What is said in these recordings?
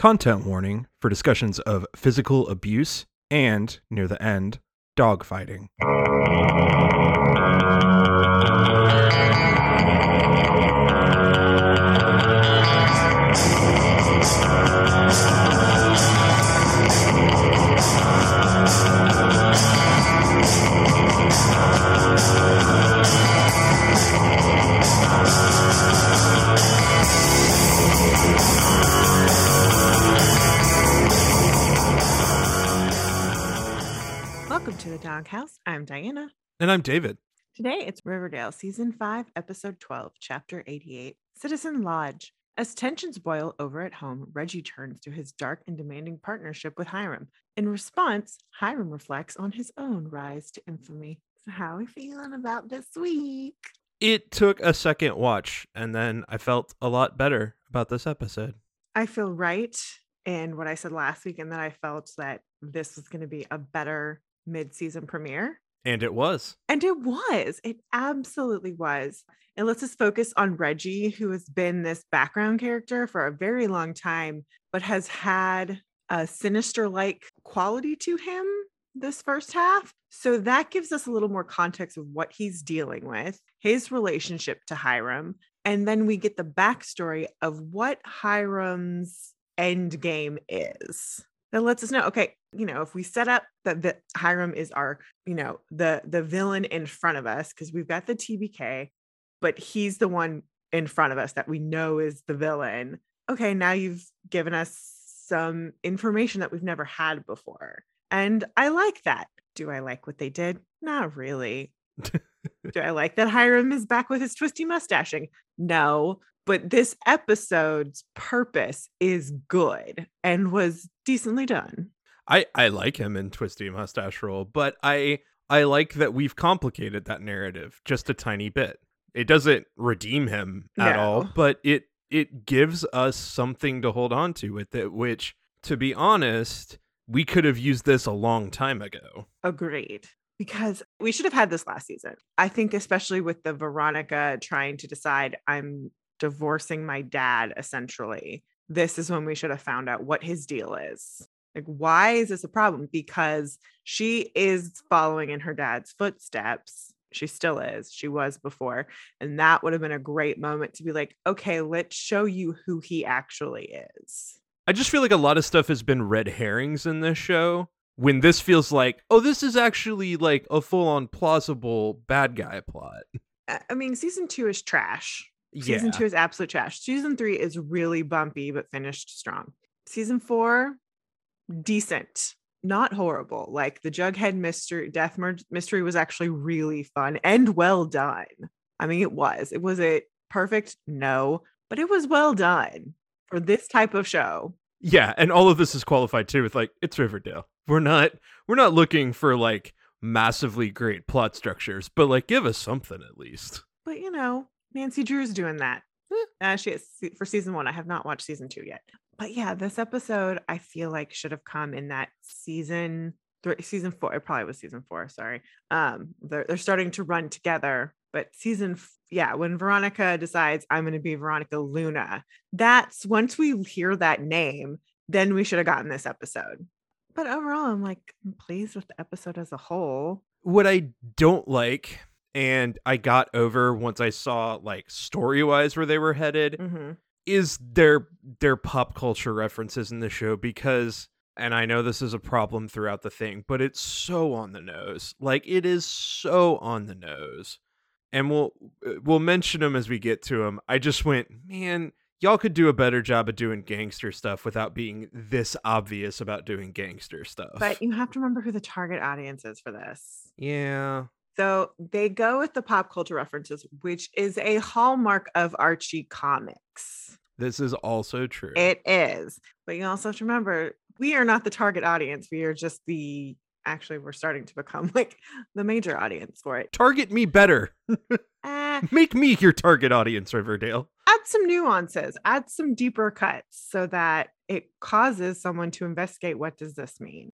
Content warning for discussions of physical abuse and, near the end, dogfighting. Doghouse. I'm Diana. And I'm David. Today it's Riverdale, Season 5, Episode 12, Chapter 88 Citizen Lodge. As tensions boil over at home, Reggie turns to his dark and demanding partnership with Hiram. In response, Hiram reflects on his own rise to infamy. So, how are we feeling about this week? It took a second watch, and then I felt a lot better about this episode. I feel right in what I said last week, and then I felt that this was going to be a better mid season premiere. And it was. And it was. It absolutely was. And let's just focus on Reggie, who has been this background character for a very long time, but has had a sinister like quality to him this first half. So that gives us a little more context of what he's dealing with, his relationship to Hiram. And then we get the backstory of what Hiram's end game is that lets us know okay you know if we set up that the hiram is our you know the the villain in front of us because we've got the tbk but he's the one in front of us that we know is the villain okay now you've given us some information that we've never had before. And i like that. Do i like what they did? Not really. Do i like that hiram is back with his twisty mustaching? No but this episode's purpose is good and was decently done. I, I like him in Twisty Mustache Role, but I I like that we've complicated that narrative just a tiny bit. It doesn't redeem him at all, but it it gives us something to hold on to with it, which to be honest, we could have used this a long time ago. Agreed. Because we should have had this last season. I think, especially with the Veronica trying to decide, I'm divorcing my dad, essentially. This is when we should have found out what his deal is. Like, why is this a problem? Because she is following in her dad's footsteps. She still is. She was before. And that would have been a great moment to be like, okay, let's show you who he actually is. I just feel like a lot of stuff has been red herrings in this show. When this feels like, oh, this is actually like a full on plausible bad guy plot. I I mean, season two is trash. Season yeah. two is absolute trash. Season three is really bumpy, but finished strong. Season four, decent, not horrible. Like the Jughead mystery, death mystery was actually really fun and well done. I mean, it was. It was it perfect? No, but it was well done for this type of show. Yeah, and all of this is qualified too with like it's Riverdale. We're not we're not looking for like massively great plot structures, but like give us something at least. But you know, Nancy Drew's doing that. Uh, she is for season one. I have not watched season two yet. But yeah, this episode I feel like should have come in that season three, season four. It probably was season four. Sorry. Um, they're they're starting to run together. But season, f- yeah, when Veronica decides I'm going to be Veronica Luna, that's once we hear that name, then we should have gotten this episode. But overall, I'm like I'm pleased with the episode as a whole. What I don't like and I got over once I saw like story-wise where they were headed Mhm. is their their pop culture references in the show because and I know this is a problem throughout the thing, but it's so on the nose. Like it is so on the nose. And we'll uh, we'll mention them as we get to them. I just went, man, y'all could do a better job of doing gangster stuff without being this obvious about doing gangster stuff. But you have to remember who the target audience is for this. yeah, So they go with the pop culture references, which is a hallmark of Archie comics. this is also true. It is. But you also have to remember, we are not the target audience. We are just the actually we're starting to become like the major audience for it. Target me better. Eh, Make me your target audience, Riverdale. add some nuances, add some deeper cuts so that it causes someone to investigate what does this mean.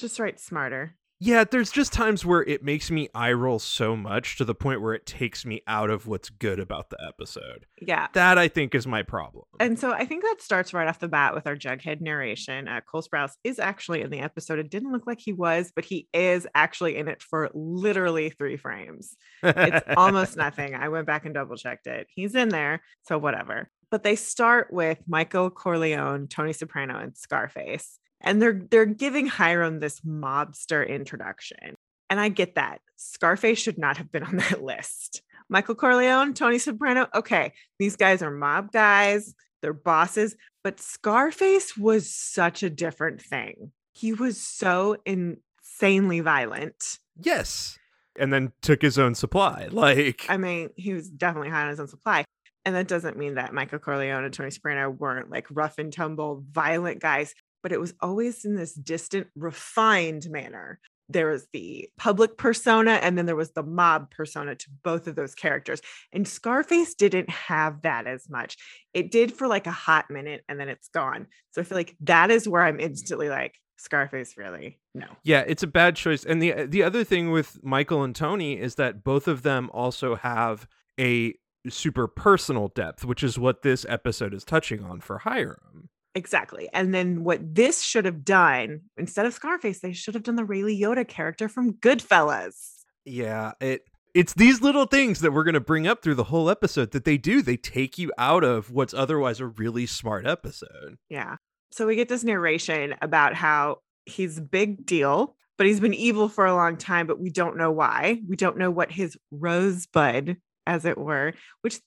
Just write smarter. Yeah, there's just times where it makes me eye roll so much to the point where it takes me out of what's good about the episode. Yeah. That I think is my problem. And so I think that starts right off the bat with our Jughead narration. Uh, Cole Sprouse is actually in the episode. It didn't look like he was, but he is actually in it for literally three frames. It's almost nothing. I went back and double checked it. He's in there. So whatever. But they start with Michael Corleone, Tony Soprano, and Scarface. And they're they're giving Hiram this mobster introduction. And I get that. Scarface should not have been on that list. Michael Corleone, Tony Soprano. Okay, these guys are mob guys, they're bosses, but Scarface was such a different thing. He was so insanely violent. yes. And then took his own supply. Like I mean, he was definitely high on his own supply. And that doesn't mean that Michael Corleone and Tony Soprano weren't like rough and tumble, violent guys, but it was always in this distant, refined manner. There was the public persona, and then there was the mob persona to both of those characters. And Scarface didn't have that as much. It did for like a hot minute, and then it's gone. So I feel like that is where I'm instantly like, Scarface, really? No. Yeah, it's a bad choice. And the uh, the other thing with Michael and Tony is that both of them also have a super personal depth, which is what this episode is touching on for Hiram. Exactly. And then what this should have done, instead of Scarface, they should have done the Ray Liotta character from Goodfellas. Yeah, it it's these little things that we're going to bring up through the whole episode that they do. They take you out of what's otherwise a really smart episode. Yeah. So we get this narration about how he's big deal, but he's been evil for a long time, but we don't know why. We don't know what his rosebud, as it were, which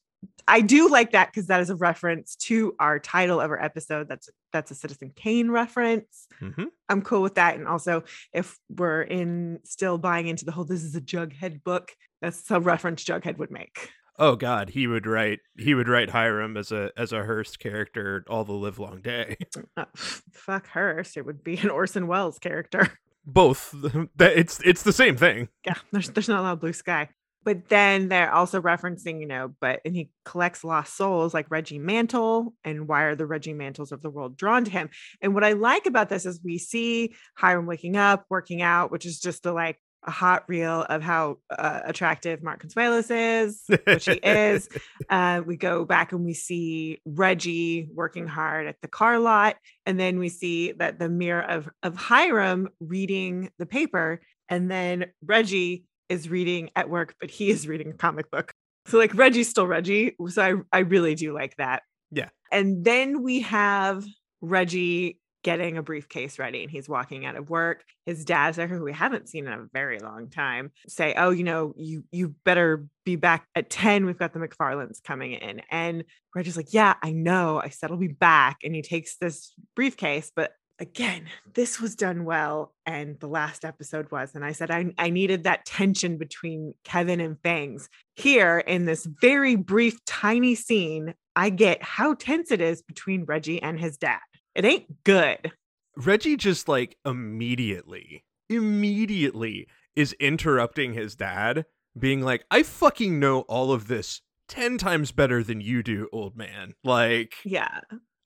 I do like that because that is a reference to our title of our episode. That's that's a Citizen Kane reference. Mhm. I'm cool with that. And also, if we're in still buying into the whole "this is a Jughead book," that's a reference Jughead would make. Oh God, he would write he would write Hiram as a as a Hearst character all the live long day. Uh, fuck Hearst. It would be an Orson Welles character. Both that it's it's the same thing. yeah, there's there's not a lot of blue sky. But then they're also referencing, you know, but and he collects lost souls like Reggie Mantle and why are the Reggie Mantles of the world drawn to him? And what I like about this is we see Hiram waking up, working out, which is just a like a hot reel of how uh, attractive Mark Consuelos is, which he is. Uh, we go back and we see Reggie working hard at the car lot, and then we see that the mirror of of Hiram reading the paper, and then Reggie is reading at work, but he is reading a comic book. So like Reggie's still Reggie. So I I really do like that. Yeah. And then we have Reggie getting a briefcase ready and he's walking out of work. His dad's there, who we haven't seen in a very long time, say, Oh, you know, you you better be back at 10. We've got the McFarlands coming in. And Reggie's like, Yeah, I know. I said I'll be back. And he takes this briefcase, but again, this was done well. And the last episode was. And I said I, I needed that tension between Kevin and Fangs. Here in this very brief, tiny scene, I get how tense it is between Reggie and his dad. It ain't good. Reggie just like immediately, immediately is interrupting his dad, being like, I fucking know all of this 10 times better than you do, old man. Like, Yeah.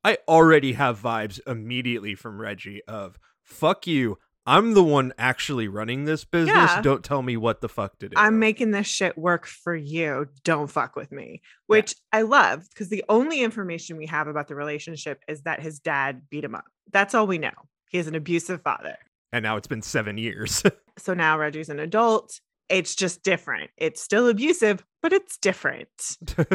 I already have vibes immediately from Reggie of, fuck you. I'm the one actually running this business. Yeah. Don't tell me what the fuck to do. I'm making this shit work for you. Don't fuck with me, which I love because the only information we have about the relationship is that his dad beat him up. That's all we know. He is an abusive father. and now it's been seven years. So now Reggie's an adult. It's just different. It's still abusive, but it's different.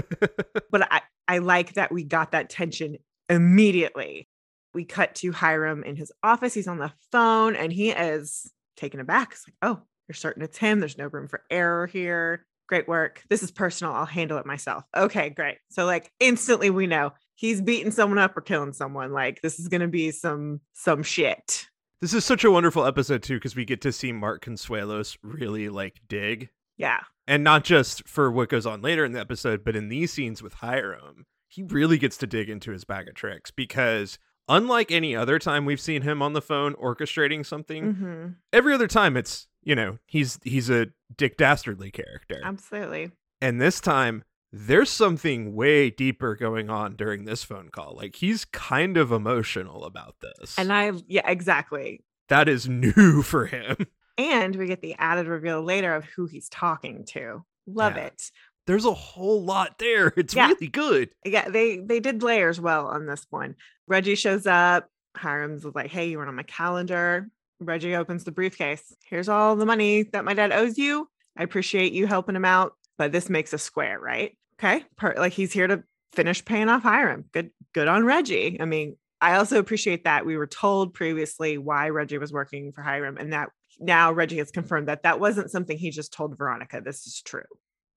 But I, I like that we got that tension immediately. We cut to Hiram in his office. He's on the phone and he is taken aback. It's like, oh, you're certain it's him. There's no room for error here. Great work. This is personal. I'll handle it myself. Okay, great. So like instantly we know he's beating someone up or killing someone. Like this is gonna be some some shit. this is such a wonderful episode, too, because we get to see Mark Consuelos really like dig. Yeah. And not just for what goes on later in the episode, but in these scenes with Hiram, he really gets to dig into his bag of tricks because unlike any other time we've seen him on the phone orchestrating something, hmm every other time it's, you know, he's he's a Dick Dastardly character. Absolutely. and this time there's something way deeper going on during this phone call. Like he's kind of emotional about this. And I yeah, exactly. that is new for him. And we get the added reveal later of who he's talking to. Love Yeah. it. There's a whole lot there. It's Yeah. really good. Yeah, they they did layers well on this one. Reggie shows up. Hiram's like, "Hey, you weren't on my calendar." Reggie opens the briefcase. Here's all the money that my dad owes you. I appreciate you helping him out, but this makes a square, right? Okay, per- like he's here to finish paying off Hiram. Good, good on Reggie. I mean, I also appreciate that we were told previously why Reggie was working for Hiram, and that now Reggie has confirmed that that wasn't something he just told Veronica. This is true.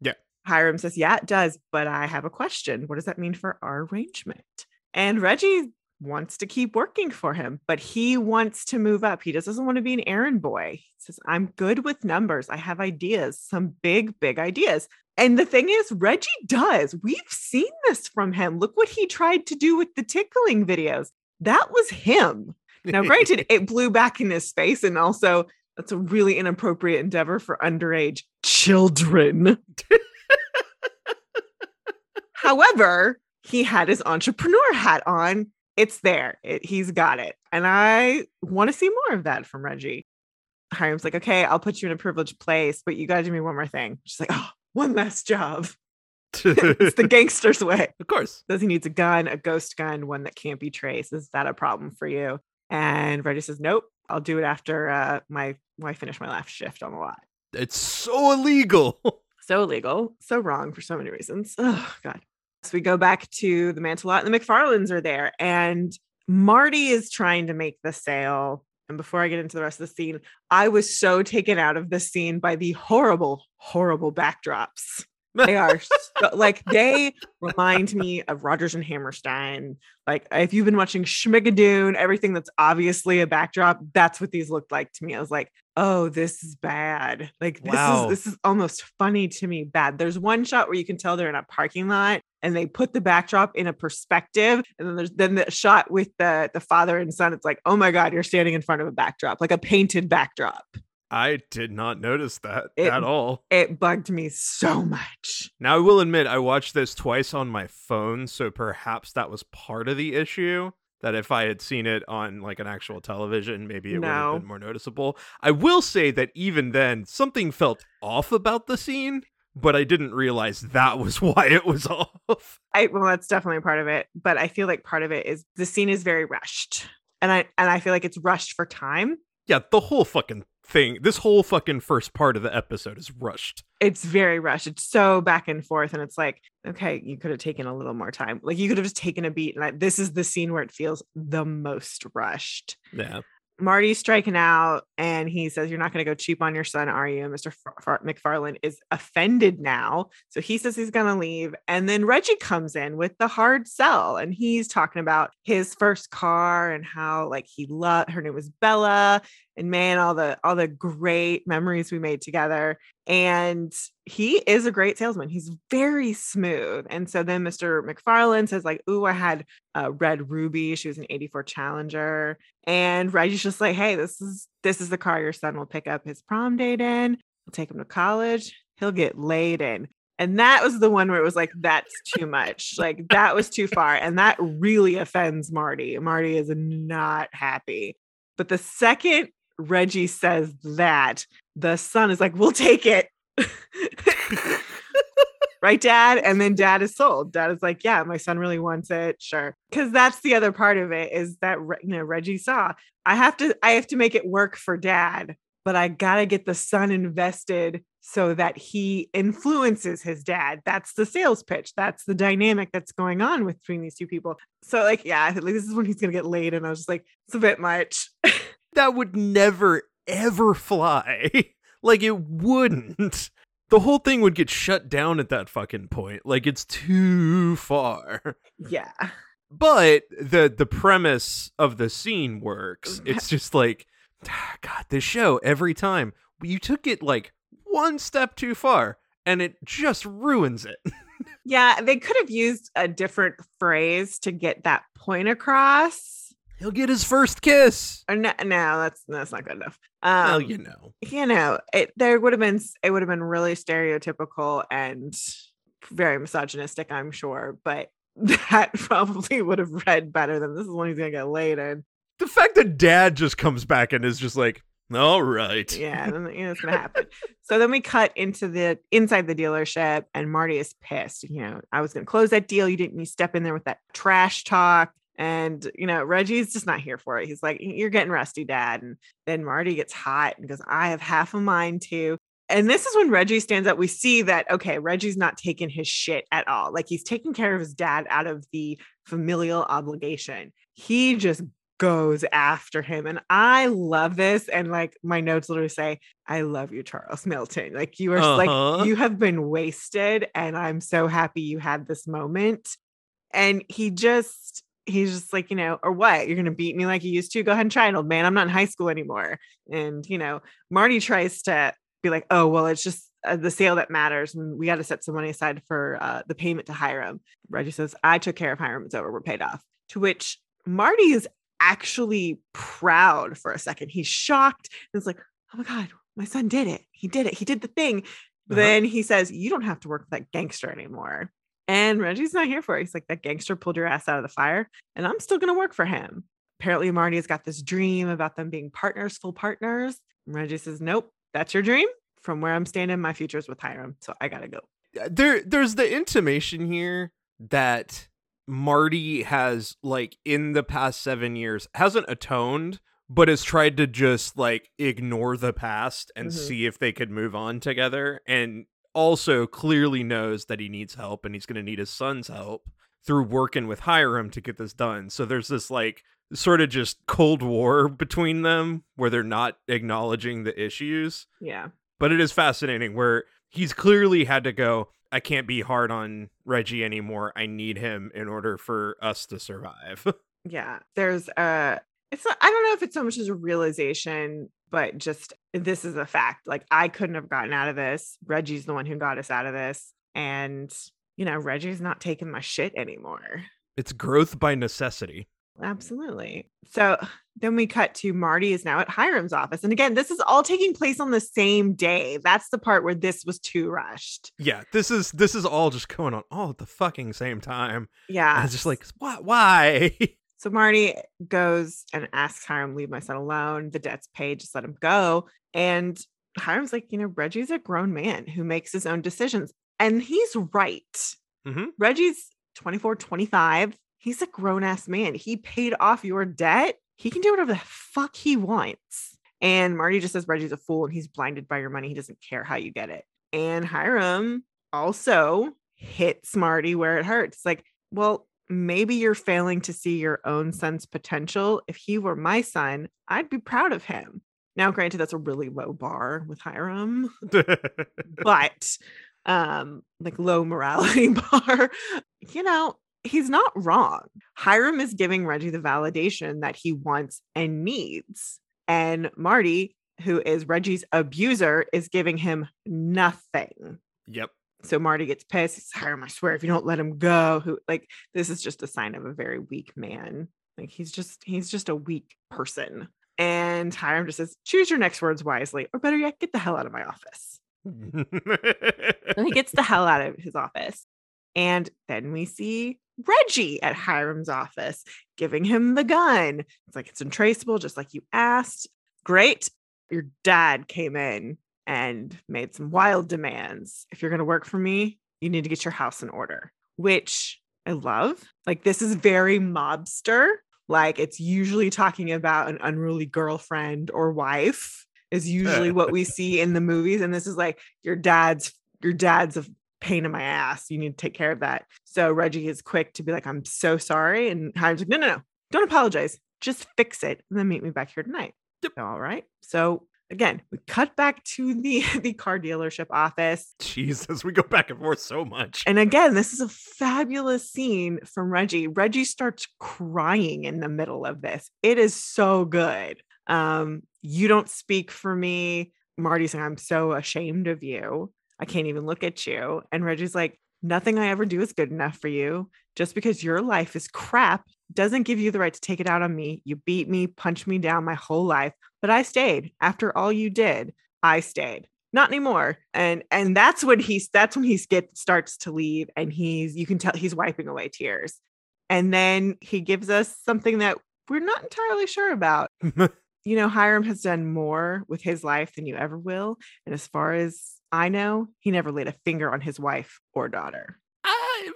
Yeah. Hiram says, Yeah, it does, but I have a question. What does that mean for our arrangement? And Reggie wants to keep working for him, but he wants to move up. He just doesn't want to be an errand boy. He says, I'm good with numbers. I have ideas, some big, big ideas. And the thing is, Reggie does. We've seen this from him. Look what he tried to do with the tickling videos. That was him. Now, granted, it blew back in his face, and also that's a really inappropriate endeavor for underage children. However, he had his entrepreneur hat on. It's there. It, he's got it. And I want to see more of that from Reggie. Hiram's like, okay, I'll put you in a privileged place, but you got to do me one more thing. She's like, oh, one last job. it's the gangster's way. of course. Says he needs a gun, a ghost gun, one that can't be traced. Is that a problem for you? And Reggie says, nope, I'll do it after uh, my when I finish my last shift on the lot. It's so illegal. So illegal, so wrong for so many reasons. Oh God. So we go back to the mantle lot, and the McFarlanes are there, and Marty is trying to make the sale. And before I get into the rest of the scene, I was so taken out of the scene by the horrible, horrible backdrops. They are so, like they remind me of Rodgers and Hammerstein. Like if you've been watching Schmigadoon, everything that's obviously a backdrop, that's what these looked like to me. I was like, oh, this is bad. Like this Wow. is this is almost funny to me. Bad. There's one shot where you can tell they're in a parking lot and they put the backdrop in a perspective, and then there's then the shot with the the father and son. It's like, oh my god, you're standing in front of a backdrop, like a painted backdrop. I did not notice that It- at all. It bugged me so much. Now, I will admit, I watched this twice on my phone, so perhaps that was part of the issue. That if I had seen it on like an actual television, maybe it would have been more noticeable. I will say that even then, something felt off about the scene, but I didn't realize that was why it was off. I well, that's definitely part of it, but I feel like part of it is the scene is very rushed, and I and I feel like it's rushed for time. Yeah, the whole fucking thing, this whole fucking first part of the episode is rushed. It's very rushed. It's so back and forth, and it's like, okay, you could have taken a little more time. Like you could have just taken a beat, and I, this is the scene where it feels the most rushed. Yeah. Marty's striking out, and he says, "You're not going to go cheap on your son, are you?" And Mr. Far- Far- McFarland is offended now, so he says he's going to leave. And then Reggie comes in with the hard sell, and he's talking about his first car and how like he loved her name was Bella, and man, all the all the great memories we made together. And he is a great salesman. He's very smooth. And so then Mr. McFarland says, like, ooh, I had a red ruby. She was an 84 Challenger. And Reggie's just like, hey, this is this is the car your son will pick up his prom date in. We'll take him to college. He'll get laid in. And that was the one where it was like, that's too much. Like that was too far. And that really offends Marty. Marty is not happy. But the second Reggie says that, the son is like, we'll take it. right, dad? And then dad is sold. Dad is like, yeah, my son really wants it. Sure. Because that's the other part of it is that, you know, Reggie saw, I have to, I have to make it work for dad, but I got to get the son invested so that he influences his dad. That's the sales pitch. That's the dynamic that's going on between these two people. So like, yeah, like this is when he's to get laid. And I was just like, it's a bit much. That would never, ever fly. like, it wouldn't. The whole thing would get shut down at that fucking point. Like, it's too far. yeah. But the the premise of the scene works. Mm, it's just like, ah, God, this show every time you took it like one step too far, and it just ruins it. Yeah, they could have used a different phrase to get that point across. He'll get his first kiss. Or no, no that's that's not good enough. well, Um, you know. you know, it there would have been it would have been really stereotypical and very misogynistic, I'm sure, but that probably would have read better than this is when he's gonna get laid in. The fact that dad just comes back and is just like, All right. Yeah, then, you know, it's gonna happen. so then we cut into the inside the dealership, and Marty is pissed. You know, I was gonna close that deal. You didn't you step in there with that trash talk. And you know, Reggie's just not here for it. He's like, You're getting rusty, dad. And then Marty gets hot and goes, I have half a mind to. And this is when Reggie stands up. We see that, okay, Reggie's not taking his shit at all. Like he's taking care of his dad out of the familial obligation. He just goes after him. And I love this. And like my notes literally say, I love you, Charles Melton. Like you are Uh-huh. like, you have been wasted. And I'm so happy you had this moment. And he just, he's just like, you know, or what? You're going to beat me like you used to? Go ahead and try it, old man. I'm not in high school anymore. And, you know, Marty tries to be like, oh, well, it's just uh, the sale that matters. And we got to set some money aside for uh, the payment to Hiram. Reggie says, I took care of Hiram. It's over. We're paid off. To which Marty is actually proud for a second. He's shocked. And it's like, oh my God, my son did it. He did it. He did the thing. Uh-huh. Then he says, You don't have to work with that gangster anymore. And Reggie's not here for it. He's like, That gangster pulled your ass out of the fire, and I'm still going to work for him. Apparently, Marty has got this dream about them being partners, full partners. And Reggie says, Nope, that's your dream. From where I'm standing, my future's with Hiram. So I got to go. there there's the intimation here that Marty has like in the past 7 years hasn't atoned but has tried to just like ignore the past and Mhm. see if they could move on together and also clearly knows that he needs help and he's going to need his son's help through working with Hiram to get this done. So there's this like sort of just cold war between them where they're not acknowledging the issues Yeah. but it is fascinating where he's clearly had to go i can't be hard on reggie anymore i need him in order for us to survive Yeah. There's a, it's, not, I don't know if it's so much as a realization, but just this is a fact. Like I couldn't have gotten out of this. Reggie's the one who got us out of this. And, you know, Reggie's not taking my shit anymore. it's growth by necessity Absolutely. So then we cut to Marty is now at Hiram's office. And again, this is all taking place on the same day. That's the part where this was too rushed. yeah this is this is all just going on all at the fucking same time Yeah. and it's just like why why So Marty goes and asks Hiram, leave my son alone. The debt's paid, just let him go. And Hiram's like, you know, Reggie's a grown man who makes his own decisions. And he's right. Mhm. Reggie's 24, 25. He's a grown ass man. He paid off your debt. He can do whatever the fuck he wants. And Marty just says Reggie's a fool and he's blinded by your money. He doesn't care how you get it. And Hiram also hits Marty where it hurts. Like, well, maybe you're failing to see your own son's potential. If he were my son, I'd be proud of him. Now, granted, that's a really low bar with Hiram, but um, like low morality bar, you know, he's not wrong. Hiram is giving Reggie the validation that he wants and needs. And Marty, who is Reggie's abuser, is giving him nothing. yep So Marty gets pissed. He's Hiram, I swear, if you don't let him go, who like this is just a sign of a very weak man. Like he's just he's just a weak person. And Hiram just says, choose your next words wisely, or better yet, get the hell out of my office. And he gets the hell out of his office. And then we see Reggie at Hiram's office giving him the gun. It's like it's untraceable, just like you asked. Great. Your dad came in and made some wild demands. If you're going to work for me, you need to get your house in order, which I love. Like, this is very mobster. Like, it's usually talking about an unruly girlfriend or wife, is usually what we see in the movies. And this is like, your dad's your dad's a pain in my ass. You need to take care of that. So Reggie is quick to be like, I'm so sorry. And Hiram's like, no, no, no, don't apologize. Just fix it and then meet me back here tonight. Yep. All right. So again, we cut back to the the car dealership office. jesus we go back and forth so much And again, this is a fabulous scene from Reggie. Reggie starts crying in the middle of this. It is so good. Um, you don't speak for me. Marty's saying, I'm so ashamed of you. I can't even look at you. And Reggie's like, nothing I ever do is good enough for you. Just because your life is crap doesn't give you the right to take it out on me. You beat me, punched me down my whole life, but I stayed. After all you did, I stayed. Not anymore. And and that's when he's that's when he get starts to leave and he's you can tell he's wiping away tears. And then he gives us something that we're not entirely sure about. you know, Hiram has done more with his life than you ever will. And as far as I know, he never laid a finger on his wife or daughter. I,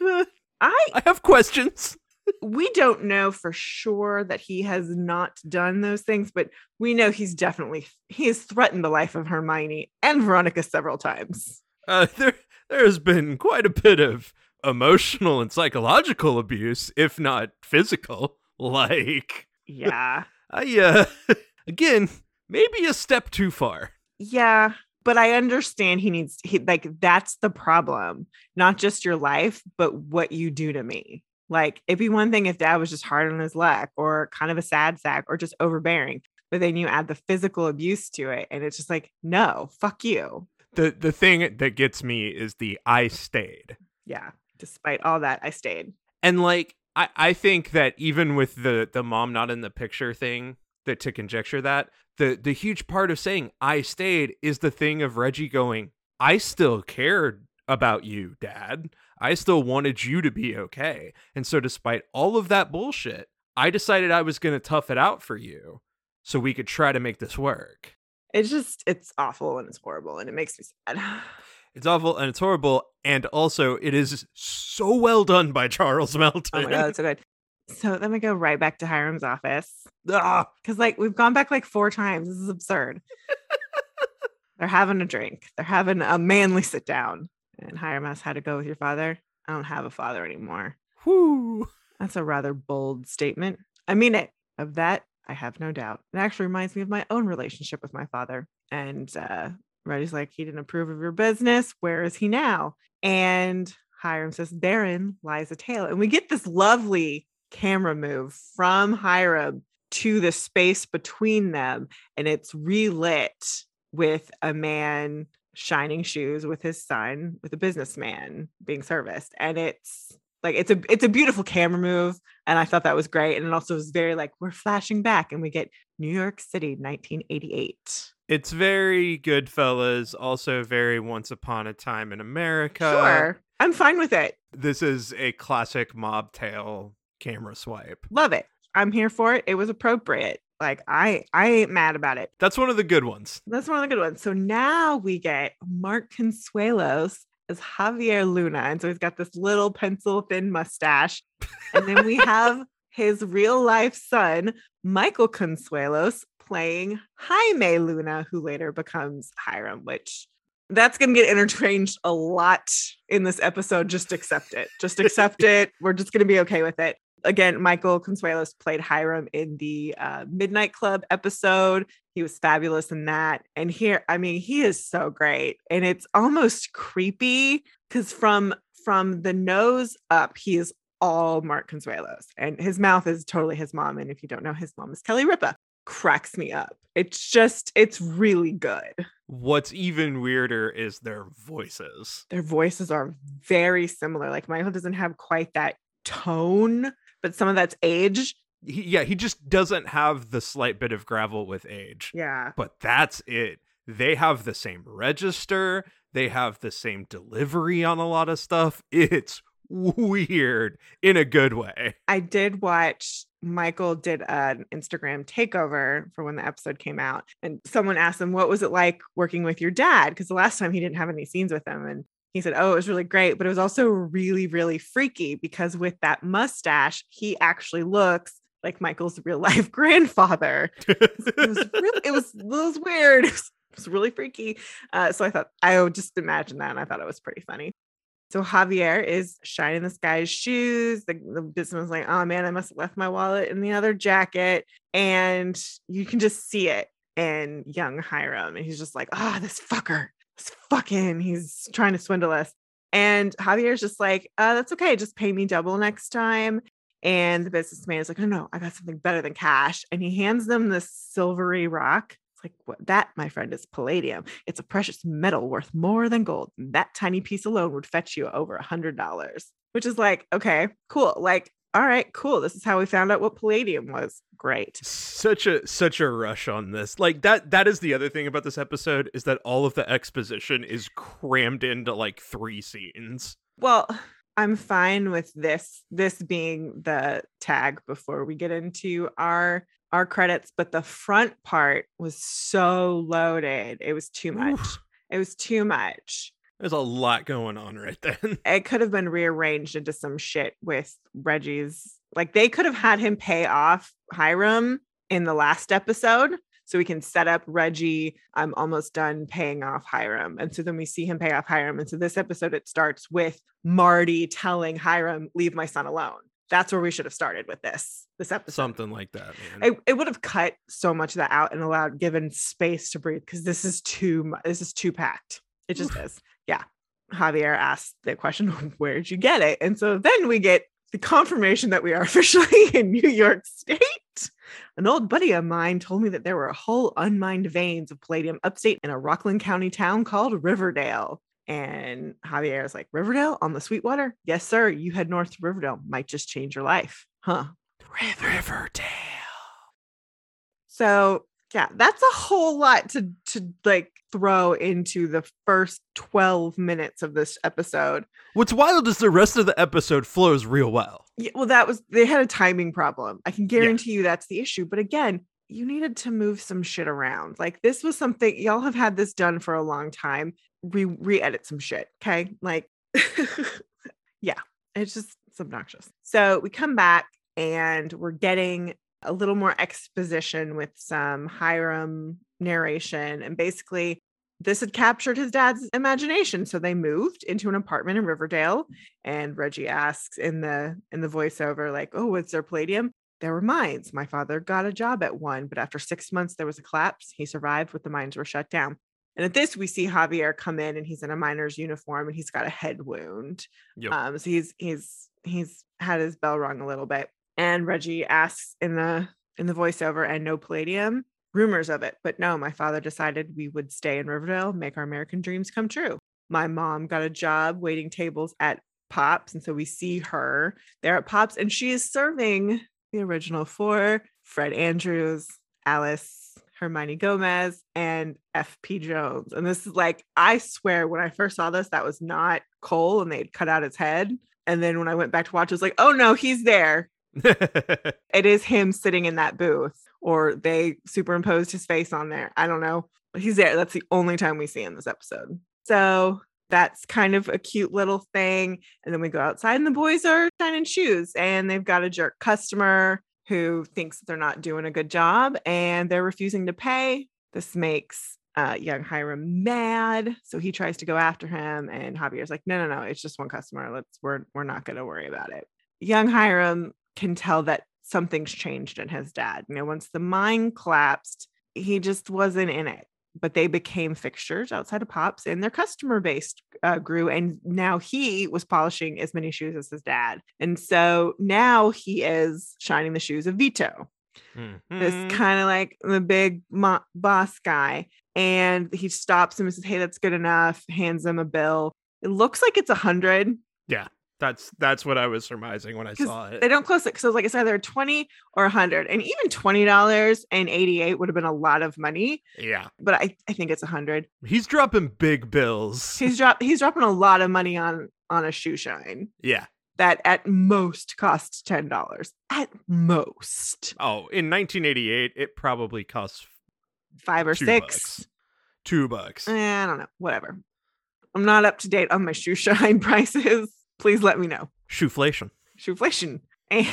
I I have questions. We don't know for sure that he has not done those things, but we know he's definitely he has threatened the life of Hermione and Veronica several times. Uh, there, there has been quite a bit of emotional and psychological abuse, if not physical. Like, Yeah. I, uh, again, maybe a step too far. yeah. But I understand he needs he like that's the problem. Not just your life, but what you do to me. Like it'd be one thing if dad was just hard on his luck or kind of a sad sack or just overbearing. But then you add the physical abuse to it, and it's just like, no, fuck you. The the thing that gets me is the I stayed. Yeah. Despite all that, I stayed. And like I, I think that even with the the mom not in the picture thing that to conjecture that the the huge part of saying I stayed is the thing of Reggie going I still cared about you dad I still wanted you to be okay and so despite all of that bullshit I decided I was going to tough it out for you so we could try to make this work It's just it's awful and it's horrible and it makes me sad. it's awful and it's horrible and also it is so well done by Charles Melton Oh my god, so good. So then we go right back to Hiram's office. Ah! Because like we've gone back like four times. This is absurd. They're having a drink. They're having a manly sit down. And Hiram asks how to go with your father. I don't have a father anymore. Whew. That's a rather bold statement. I mean it. Of that, I have no doubt. It actually reminds me of my own relationship with my father. And uh Reggie's like, he didn't approve of your business. Where is he now? And Hiram says, Therein lies a tale. And we get this lovely camera move from Hiram to the space between them. And it's relit with a man shining shoes with his son, with a businessman being serviced. And it's like it's a it's a beautiful camera move. And I thought that was great. And it also was very like we're flashing back and we get New York City, 1988. It's very Goodfellas, also very Once Upon a Time in America. sure. I'm fine with it. This is a classic mob tale camera swipe. Love it. I'm here for it. It was appropriate. Like I I ain't mad about it. That's one of the good ones. That's one of the good ones. So now we get Mark Consuelos as Javier Luna. And so he's got this little pencil thin mustache. And then we have his real life son, Michael Consuelos, playing Jaime Luna, who later becomes Hiram, which that's going to get interchanged a lot in this episode. Just accept it. Just accept it. We're just going to be okay with it. Again, Michael Consuelos played Hiram in the uh, Midnight Club episode. He was fabulous in that. And here, I mean, he is so great. And it's almost creepy because from from the nose up, he is all Mark Consuelos. And his mouth is totally his mom. And if you don't know, his mom is Kelly Ripa. Cracks me up. It's just, it's really good. What's even weirder is their voices. Their voices are very similar. Like Michael doesn't have quite that tone, but some of that's age. He, yeah, he just doesn't have the slight bit of gravel with age. Yeah. But that's it. They have the same register, they have the same delivery on a lot of stuff. It's weird in a good way. I did watch Michael did an Instagram takeover for when the episode came out. And someone asked him, What was it like working with your dad? Because the last time he didn't have any scenes with him. And he said, Oh, it was really great, but it was also really, really freaky because with that mustache, he actually looks like Michael's real life grandfather. It was really, it was, it was weird. It was, it was really freaky. Uh, so I thought, I would just imagine that. And I thought it was pretty funny. So Javier is shining this guy's shoes. The, the businessman's like, oh man, I must have left my wallet in the other jacket. And you can just see it in young Hiram. And he's just like, oh, this fucker, fucking, he's trying to swindle us. And Javier's just like, uh, that's okay. Just pay me double next time. And the businessman is like, no, no, I got something better than cash. And he hands them this silvery rock. It's like, what that, my friend, is palladium. It's a precious metal worth more than gold. That tiny piece alone would fetch you over a hundred dollars, which is like, okay, cool. Like, all right, cool. This is how we found out what palladium was. Great. Such a such a rush on this. Like that that is the other thing about this episode is that all of the exposition is crammed into like 3 scenes. Well, I'm fine with this this being the tag before we get into our our credits, but the front part was so loaded. It was too much. Oof. It was too much. There's a lot going on right then. It could have been rearranged into some shit with Reggie's. Like they could have had him pay off Hiram in the last episode. So we can set up Reggie. I'm almost done paying off Hiram. And so then we see him pay off Hiram. And so this episode, it starts with Marty telling Hiram, leave my son alone. That's where we should have started with this, this episode. Something like that, man. it, it would have cut so much of that out and allowed given space to breathe because this is too this is too packed it just is yeah. Javier asked the question where'd you get it? And so then we get the confirmation that we are officially in new york state. An old buddy of mine told me that there were a whole unmined veins of palladium upstate in a rockland county town called riverdale. And javier is like riverdale on the sweetwater? Yes sir. You head north to riverdale. Might just change your life. Huh. Riverdale. So yeah, that's a whole lot to to like throw into the first 12 minutes of this episode. What's wild is the rest of the episode flows real well. Yeah, well, that was they had a timing problem. I can guarantee you that's the issue. But again, you needed to move some shit around. Like this was something y'all have had this done for a long time. Re re-edit some shit. Okay. Like yeah, it's just it's obnoxious. So we come back and we're getting a little more exposition with some Hiram narration. And basically, this had captured his dad's imagination. So they moved into an apartment in Riverdale. And Reggie asks in the in the voiceover, like, oh, what's there palladium? There were mines. My father got a job at one, but after six months there was a collapse. He survived, but the mines were shut down. And at this, we see Javier come in and he's in a miner's uniform and he's got a head wound. Yep. Um, so he's he's he's had his bell rung a little bit. And Reggie asks in the in the voiceover, and no palladium, rumors of it. But no, my father decided we would stay in Riverdale, make our American dreams come true. My mom got a job waiting tables at Pops. And so we see her there at Pops, and she is serving the original four Fred Andrews, Alice, Hermione Gomez, and F.P. Jones. And this is like, I swear, when I first saw this, that was not Cole and they'd cut out his head. And then when I went back to watch, it was like, oh no, he's there. It is him sitting in that booth, or they superimposed his face on there. I don't know. He's there. That's the only time we see him this episode. So that's kind of a cute little thing. And then we go outside, and the boys are shining shoes, and they've got a jerk customer who thinks they're not doing a good job and they're refusing to pay. This makes uh, young Hiram mad, so he tries to go after him, and Javier's like, "No, no, no, it's just one customer. Let's we're we're not going to worry about it." Young Hiram can tell that something's changed in his dad. You know, once the mine collapsed, he just wasn't in it. But they became fixtures outside of Pops, and their customer base uh, grew. And now he was polishing as many shoes as his dad, and so now he is shining the shoes of Vito Mhm. this kind of like the big mo- boss guy. And he stops him and says, Hey, that's good enough. Hands him a bill. It looks like it's a hundred That's that's what I was surmising when I saw it. they don't close it. So like it's either 20 or a hundred. And even $20 and 88 would have been a lot of money. Yeah. But I, I think it's a hundred. He's dropping big bills. He's drop he's dropping a lot of money on on a shoe shine yeah. that at most costs $10. At most. Oh, in 1988, it probably costs Five or two six. bucks. Two bucks. Eh, I don't know. Whatever. I'm not up to date on my shoe shine prices. Please let me know. Shoeflation. Shoeflation. And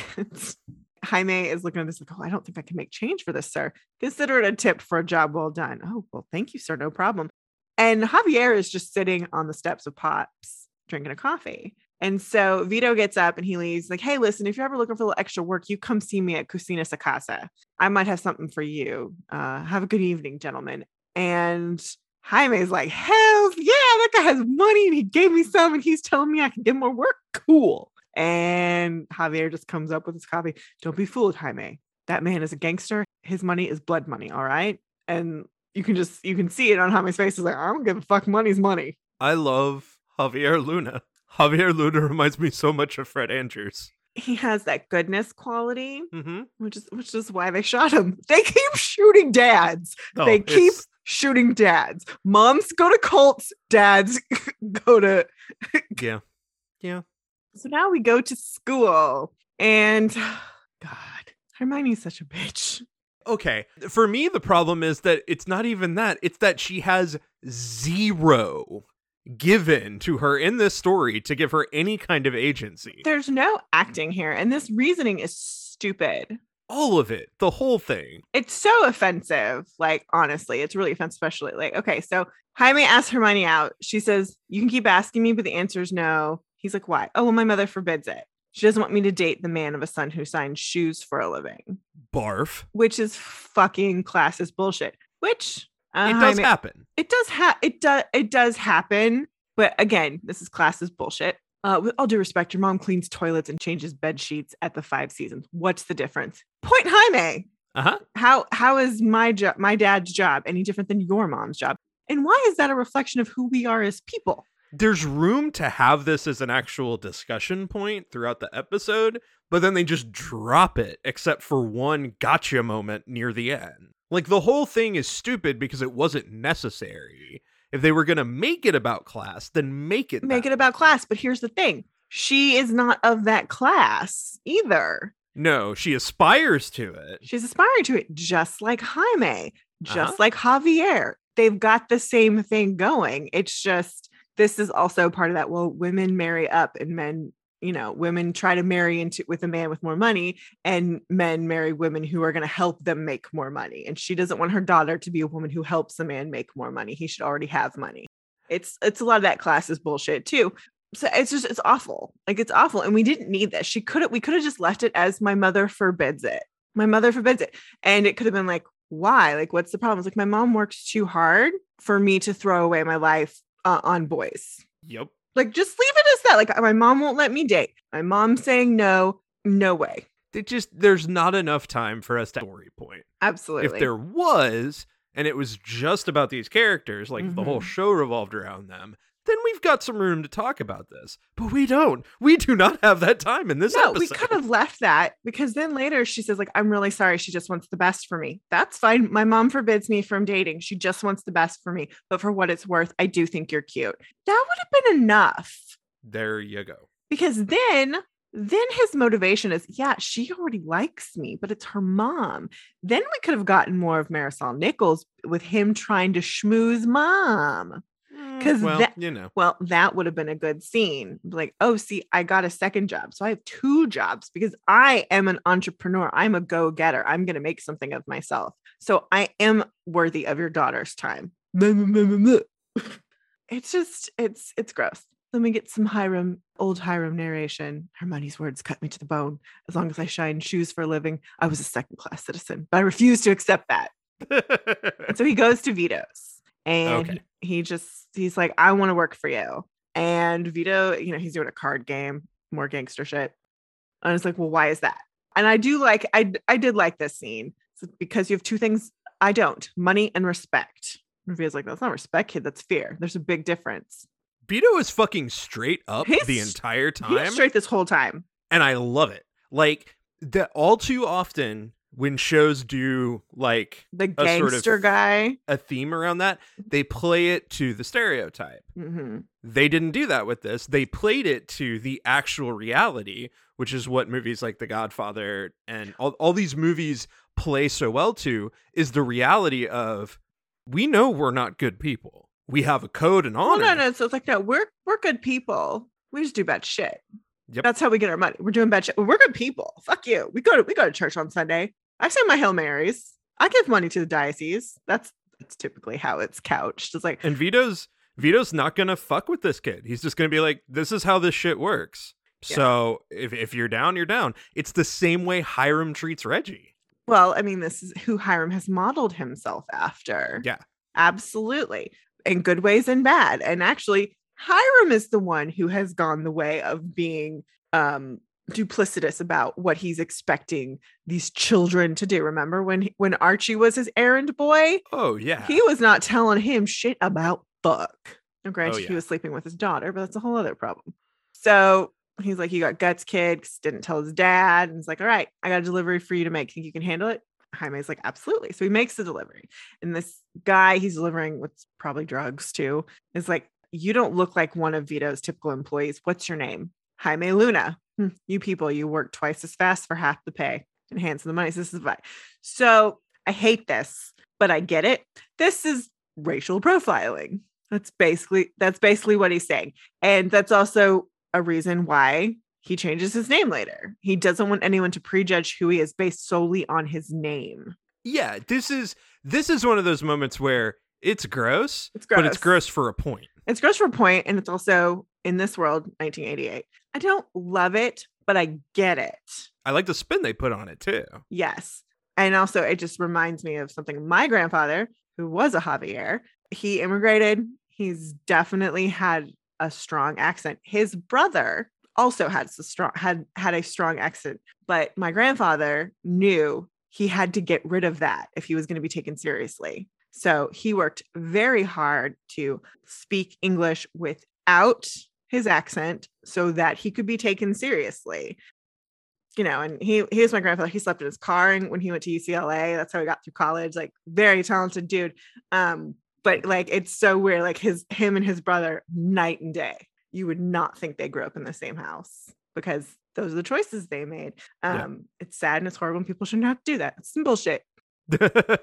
Jaime is looking at this like, oh, I don't think I can make change for this, sir. Consider it a tip for a job well done. Oh, well, thank you, sir. No problem. And Javier is just sitting on the steps of Pops drinking a coffee. And so Vito gets up and he leaves, like, hey, listen, if you're ever looking for a little extra work, you come see me at Cocina Sacasa. I might have something for you. Uh, have a good evening, gentlemen. And Jaime's like, hell yeah, that guy has money and he gave me some and he's telling me I can get more work. Cool. And Javier just comes up with his coffee. Don't be fooled, Jaime. That man is a gangster. His money is blood money. All right. And you can just you can see it on Jaime's face. He's like, I don't give a fuck. Money's money. I love Javier Luna. Javier Luna reminds me so much of Fred Andrews. He has that goodness quality, Mm-hmm. which is which is why they shot him. They keep shooting dads. Oh, they keep shooting dads. Moms go to cults, dads go to yeah. Yeah. So now we go to school, and God, Hermione's such a bitch. okay. For me, the problem is that it's not even that. It's that she has zero given to her in this story to give her any kind of agency. There's no acting here, and this reasoning is stupid. All of it, the whole thing. It's so offensive. Like, honestly, it's really offensive, especially like, okay, so Jaime asks her money out. She says, You can keep asking me, but the answer is no. He's like, Why? Oh, well, my mother forbids it. She doesn't want me to date the man of a son who signs shoes for a living, Barf. which is fucking classist bullshit. Which uh, it does Jaime- happen. it does ha- it does it does happen but again this is classist bullshit uh, with all due respect your mom cleans toilets and changes bed sheets at the five seasons what's the difference point jaime. Uh huh. how how is my job my dad's job any different than your mom's job? And why is that a reflection of who we are as people? There's room to have this as an actual discussion point throughout the episode, but then they just drop it, except for one gotcha moment near the end. Like the whole thing is stupid because it wasn't necessary. If they were going to make it about class, then make it make it about class. But here's the thing. She is not of that class either No, she aspires to it. She's aspiring to it, just like Jaime, just Uh-huh. like Javier. They've got the same thing going. It's just this is also part of that. Well, women marry up and men, you know, women try to marry into with a man with more money, and men marry women who are going to help them make more money. And she doesn't want her daughter to be a woman who helps a man make more money. He should already have money. It's it's a lot of that class is bullshit too so it's just it's awful like it's awful and we didn't need this. She could have we could have just left it as my mother forbids it. My mother forbids it. And it could have been like why? Like what's the problem? It's like my mom works too hard for me to throw away my life uh, on boys. Yep. like just leave it as that. Like my mom won't let me date. My mom's saying no no way. It just there's not enough time for us to story point. absolutely. If there was, and it was just about these characters, like the whole Mhm. show revolved around them, then we've got some room to talk about this. But we don't. We do not have that time in this no, episode. we could have left that because then later she says, like, I'm really sorry. She just wants the best for me. That's fine. My mom forbids me from dating. She just wants the best for me. But for what it's worth, I do think you're cute. That would have been enough. There you go. Because then then his motivation is, yeah, she already likes me, but it's her mom. Then we could have gotten more of Marisol Nichols with him trying to schmooze mom. 'Cause Mm, well, that- you know, Well, that would have been a good scene. Like, oh, see, I got a second job. So I have two jobs because I am an entrepreneur. I'm a go getter. I'm going to make something of myself. So I am worthy of your daughter's time. It's just, it's, it's gross. Let me get some Hiram, old Hiram narration. Her money's words cut me to the bone. As long as I shine shoes for a living, I was a second class citizen, but I refuse to accept that. So he goes to Vito's and Okay. he, just he's like, I want to work for you. And Vito, you know, he's doing a card game, more gangster shit. And it's like, well, why is that? And I do like, I, I did like this scene It's because you have two things I don't money and respect. And Vito's like, that's not respect, kid. That's fear. There's a big difference. Vito is fucking straight up He's- the entire He's time. straight this whole time. and I love it. Like that all too often when shows do like The A sort of- gangster guy. a theme around that, they play it to the stereotype. hmm They didn't do that with this. They played it to the actual reality, which is what movies like The Godfather and all, all these movies play so well to is the reality of we know we're not good people. We have a code and Well, honor. no, no. So it's like, no, we're we're good people. We just do bad shit. Yep. That's how we get our money. We're doing bad shit. We're good people. Fuck you. We go to we go to church on Sunday. I say my Hail Marys. I give money to the diocese. That's that's typically how it's couched. It's like, And Vito's Vito's not gonna fuck with this kid. He's just gonna be like, this is how this shit works. Yeah. So if if you're down, you're down. It's the same way Hiram treats Reggie. well, I mean, this is who Hiram has modeled himself after. Yeah. Absolutely. In good ways and bad. And actually, Hiram is the one who has gone the way of being um duplicitous about what he's expecting these children to do. Remember when when Archie was his errand boy? Oh yeah. He was not telling him shit about fuck. Now, granted, yeah. he was sleeping with his daughter, but that's a whole other problem. So he's like, You got guts, kid." didn't tell his dad. And he's like, All right, I got a delivery for you to make. Think you can handle it? Jaime's like, Absolutely. So he makes the delivery. And this guy he's delivering with probably drugs too is like, You don't look like one of Vito's typical employees. What's your name? Jaime Luna. "Hmm, you people, you work twice as fast for half the pay and hands the money. This is why. So I hate this, but I get it. This is racial profiling. That's basically that's basically what he's saying. And that's also a reason why he changes his name later. He doesn't want anyone to prejudge who he is based solely on his name. Yeah, this is this is one of those moments where it's gross, It's gross. but it's gross. for a point. It's gross for a point, and it's also in this world, 1988. I don't love it, but I get it. I like the spin they put on it too. Yes. And also, it just reminds me of something my grandfather, who was a Javier, he immigrated. He's definitely had a strong accent. His brother also had a strong had had a strong accent, but my grandfather knew he had to get rid of that if he was going to be taken seriously. So he worked very hard to speak English without his accent so that he could be taken seriously you know, and he he was my grandfather. He slept in his car and when he went to UCLA. That's how he got through college. Like very talented dude. Um, but like it's so weird. Like his him and his brother, night and day. You would not think they grew up in the same house because those are the choices they made. Um, Yeah. it's sad and it's horrible, and people shouldn't have to do that. It's some bullshit. I'm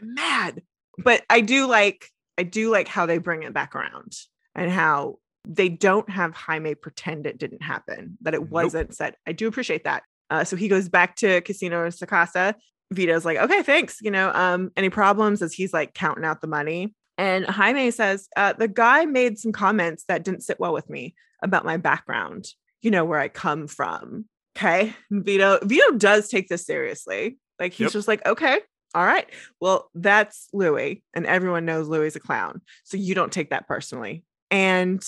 mad. But I do like I do like how they bring it back around and how they don't have Jaime pretend it didn't happen, that it wasn't said. I do appreciate that. Uh, so he goes back to Casino and Sakasa. Vito's like, okay, thanks. You know, um, any problems as he's like counting out the money. And Jaime says, uh, the guy made some comments that didn't sit well with me about my background, you know, where I come from. Okay. And Vito, Vito does take this seriously. Like he's Yep. just like, okay, all right. Well, that's Louis, and everyone knows Louis is a clown. So you don't take that personally. And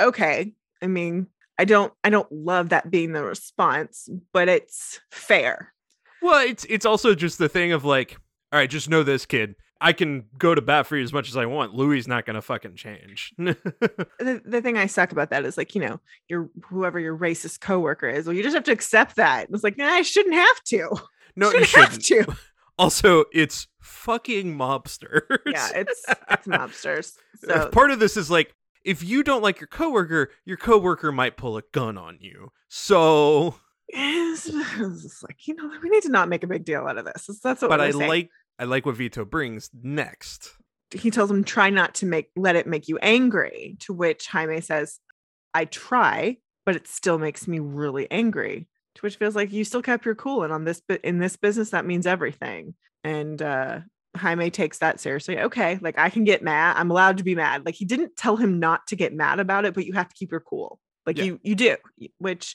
okay, I mean, I don't I don't love that being the response, but it's fair. well, it's it's also just the thing of like, all right, just know this kid. I can go to bat for you as much as I want. Louis is not gonna fucking change. The, the thing I suck about that is like, you know, your whoever your racist coworker is, well, you just have to accept that. It's like, nah, I shouldn't have to. no, you shouldn't have shouldn't. to. Also, it's fucking mobsters. Yeah, it's it's mobsters. So part of this is like if you don't like your coworker, your coworker might pull a gun on you. So, it's, like, you know, we need to not make a big deal out of this. That's what but we're I saying. like I like what Vito brings next. he tells him try not to make let it make you angry to which jaime says i try but it still makes me really angry to which feels like you still kept your cool and on this bit in this business that means everything. And uh jaime takes that seriously. Okay like i can get mad. I'm allowed to be mad. Like he didn't tell him not to get mad about it but you have to keep your cool. Like Yeah. you you do which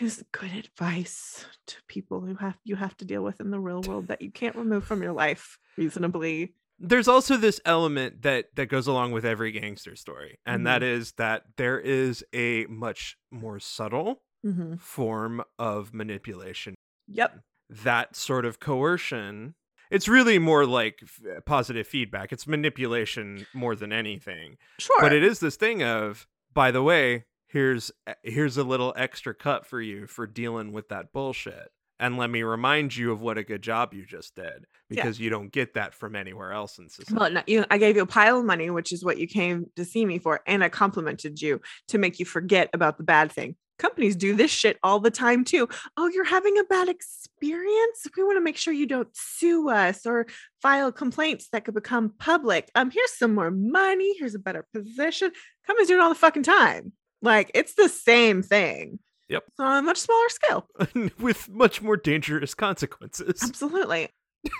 is good advice to people who have you have to deal with in the real world that you can't remove from your life reasonably. There's also this element that that goes along with every gangster story, and that is that there is a much more subtle Mhm. form of manipulation. Yep. That sort of coercion. It's really more like f- positive feedback. It's manipulation more than anything. Sure. But it is this thing of, by the way, here's e, here's a little extra cut for you for dealing with that bullshit. And let me remind you of what a good job you just did Yeah. because you don't get that from anywhere else in society. well, no, you, I gave you a pile of money, which is what you came to see me for, and I complimented you to make you forget about the bad thing. Companies do this shit all the time too. Oh, you're having a bad experience. We want to make sure you don't sue us or file complaints that could become public. Um, here's some more money. Here's a better position. Companies do it all the fucking time. Like it's the same thing. Yep. On a much smaller scale. with much more dangerous consequences. Absolutely.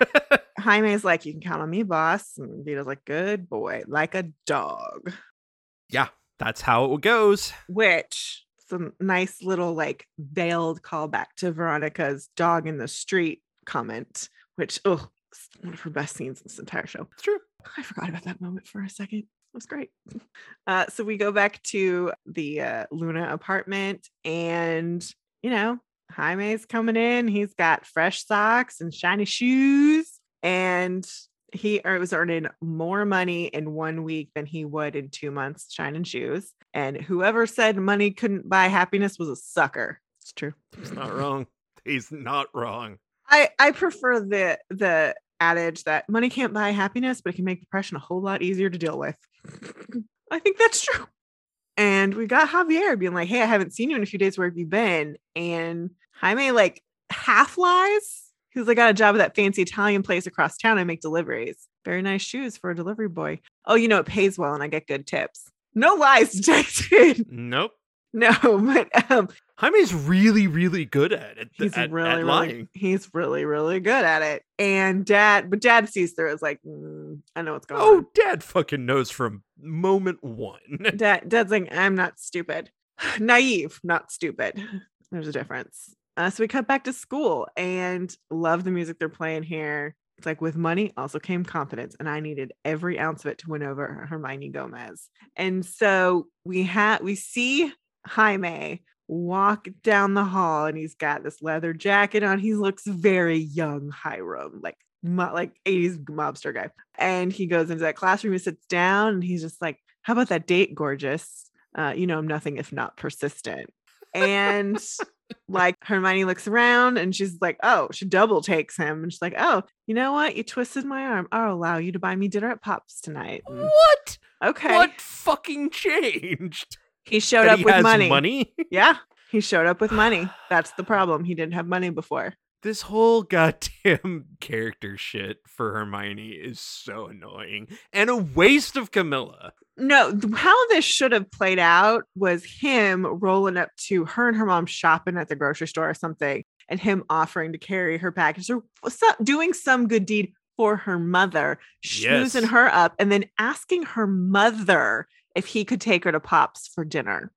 Jaime's like, you can count on me, boss. And Vito's like, good boy, like a dog. Yeah, that's how it goes. Which some nice little like veiled callback to Veronica's dog in the street comment, which oh, one of her best scenes in this entire show. It's true. I forgot about that moment for a second. It was great. Uh, so we go back to the uh, Luna apartment, and you know, Jaime's coming in. He's got fresh socks and shiny shoes, and he was earning more money in one week than he would in two months shining shoes. And whoever said money couldn't buy happiness was a sucker. It's true. He's not wrong. He's not wrong. I I prefer the the adage that money can't buy happiness, but it can make depression a whole lot easier to deal with. I think that's true. And we got Javier being like, "Hey, I haven't seen you in a few days. Where have you been?" And Jaime like half lies. He was like, I got a job at that fancy Italian place across town. I make deliveries. Very nice shoes for a delivery boy. Oh, you know, it pays well and I get good tips. No lies detected. Nope. No, but um, Jaime's really, really good at it. he's at, really, at really, lying. he's really, really good at it. And dad, but dad sees through. Is like, "Mm, I know what's going Oh, on. Oh, dad fucking knows from moment one. Dad, dad's like, I'm not stupid, naive, not stupid. There's a difference. Uh, so we cut back to school and love the music they're playing here. It's like with money also came confidence, and I needed every ounce of it to win over Hermione Gomez. And so we had we see Jaime walk down the hall, and he's got this leather jacket on. He looks very young Hiram, like mo- like 80s mobster guy. And he goes into that classroom, he sits down, and he's just like, "How about that date, gorgeous? Uh, you know, I'm nothing if not persistent." And like Hermione looks around and she's like, oh, she double takes him. And she's like, oh, you know what? You twisted my arm. I'll allow you to buy me dinner at Pops tonight. And, What? okay. What fucking changed? He showed That up he with has money. money? Yeah. He showed up with money. That's the problem. He didn't have money before. This whole goddamn character shit for Hermione is so annoying and a waste of Camila. No, how this should have played out was him rolling up to her and her mom shopping at the grocery store or something, and him offering to carry her package or doing some good deed for her mother, schmoozing Yes. her up, and then asking her mother if he could take her to Pops for dinner.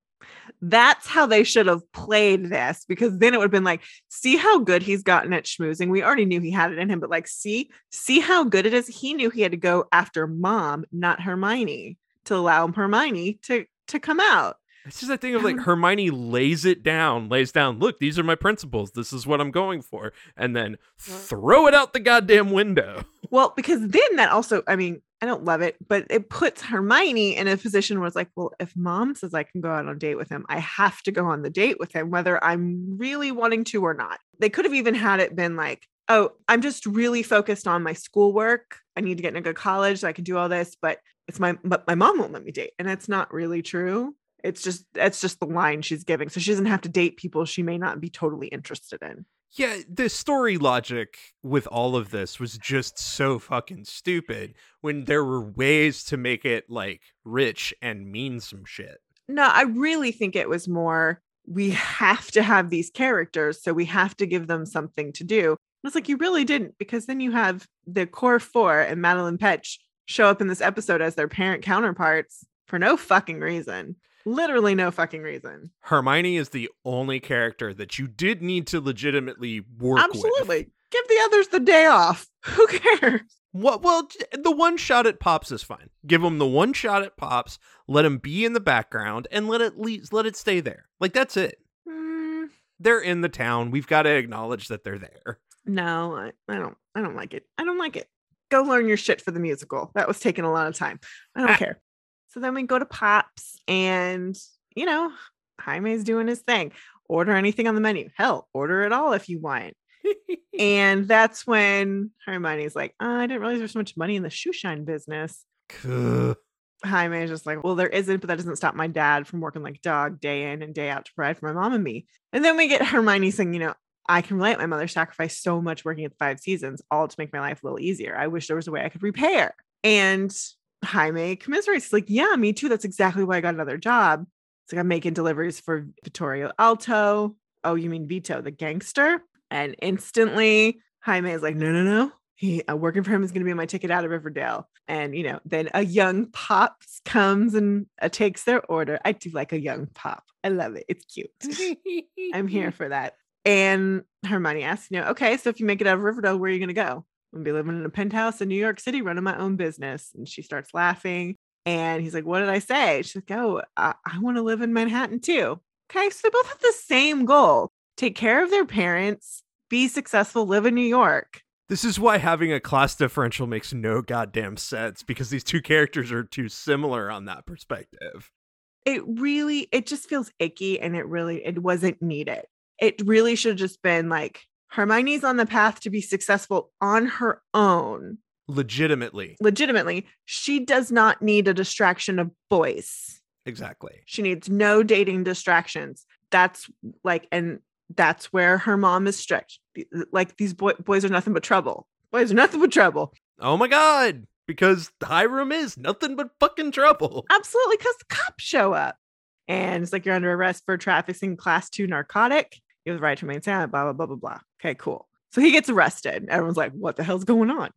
That's how they should have played this because then it would have been like, see how good he's gotten at schmoozing. We already knew he had it in him, but like, see, see how good it is. He knew he had to go after mom, not Hermione, to allow Hermione to to come out. It's just that thing of like um Hermione lays it down, lays down, look, these are my principles. This is what I'm going for. And then throw it out the goddamn window. Well, because then that also, I mean, I don't love it, but it puts Hermione in a position where it's like, well, if mom says I can go out on a date with him, I have to go on the date with him, whether I'm really wanting to or not. They could have even had it been like, oh, I'm just really focused on my schoolwork. I need to get in a good college so I can do all this, but it's my but my mom won't let me date. And that's not really true. It's just that's just the line she's giving. So she doesn't have to date people she may not be totally interested in. Yeah, the story logic with all of this was just so fucking stupid when there were ways to make it like rich and mean some shit. No, I really think it was more we have to have these characters, so we have to give them something to do. And it's like you really didn't, because then you have the core four and Madeline Petch show up in this episode as their parent counterparts for no fucking reason. Literally no fucking reason. Hermione is the only character that you did need to legitimately work with. Absolutely. Give the others the day off. Who cares? What? Well, the one shot at Pops is fine. Give them the one shot at Pops. Let him be in the background and let it le- let it stay there. Like that's it. Mm, They're in the town. We've got to acknowledge that they're there. no, I, I don't I don't like it. I don't like it. Go learn your shit for the musical. That was taking a lot of time. I don't care. So then we go to Pops and you know, Jaime's doing his thing. Order anything on the menu. Hell, order it all if you want. And that's when Hermione's like, "Oh, I didn't realize there's so much money in the shoe shine business. Kuh. Jaime is just like, well, there isn't, but that doesn't stop my dad from working like dog day in and day out to provide for my mom and me. And then we get Hermione saying, you know, I can relate. My mother sacrificed so much working at the five seasons, all to make my life a little easier. I wish there was a way I could repay her. And Jaime commiserates, like, yeah, me too. That's exactly why I got another job. It's like I'm making deliveries for Vittorio Alto. Oh, you mean Vito, the gangster? And instantly, Jaime is like, no, no, no. He uh, working for him is going to be my ticket out of Riverdale. And you know, then a young pops comes and uh, takes their order. I do like a young pop. I love it. It's cute. I'm here for that. And Hermione asks, you know, okay, so if you make it out of Riverdale, where are you going to go? I'm gonna be living in a penthouse in New York City, running my own business. And she starts laughing. And he's like, what did I say? She's like, oh, I, I want to live in Manhattan too. Okay, so they both have the same goal: take care of their parents, be successful, live in New York. This is why having a class differential makes no goddamn sense because these two characters are too similar on that perspective. it really it just feels icky and it really it wasn't needed it really should have just been like hermione's on the path to be successful on her own Legitimately. legitimately she does not need a distraction of boys Exactly. she needs no dating distractions that's like and that's where her mom is strict. Like these boy- boys are nothing but trouble. Boys are nothing but trouble. Oh my god. Because Hiram is nothing but fucking trouble. Absolutely, because cops show up. And it's like you're under arrest for trafficking class two narcotic. You have the right to remain silent, blah, blah, blah, blah, blah. Okay, cool. So he gets arrested. Everyone's like, what the hell's going on?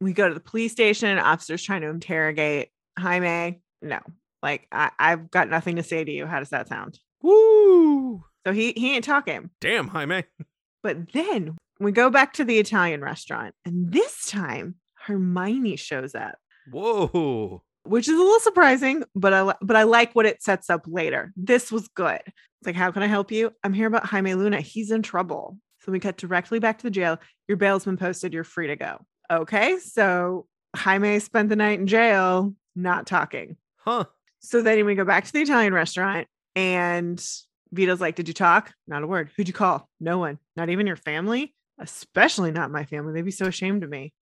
We go to the police station. Officers trying to interrogate Jaime. No, like I, I've got nothing to say to you. How does that sound? Woo! So he he ain't talking. Damn, Jaime. But then we go back to the Italian restaurant, and this time Hermione shows up, Whoa. Which is a little surprising, but I but I like what it sets up later. This was good. It's like, how can I help you? I'm here about Jaime Luna. He's in trouble. So we cut directly back to the jail. Your bail's been posted. You're free to go. Okay, so Jaime spent the night in jail, not talking. Huh. So then we go back to the Italian restaurant, and Vito's like, Did you talk? Not a word. Who'd you call? No one. Not even your family, especially not my family. They'd be so ashamed of me.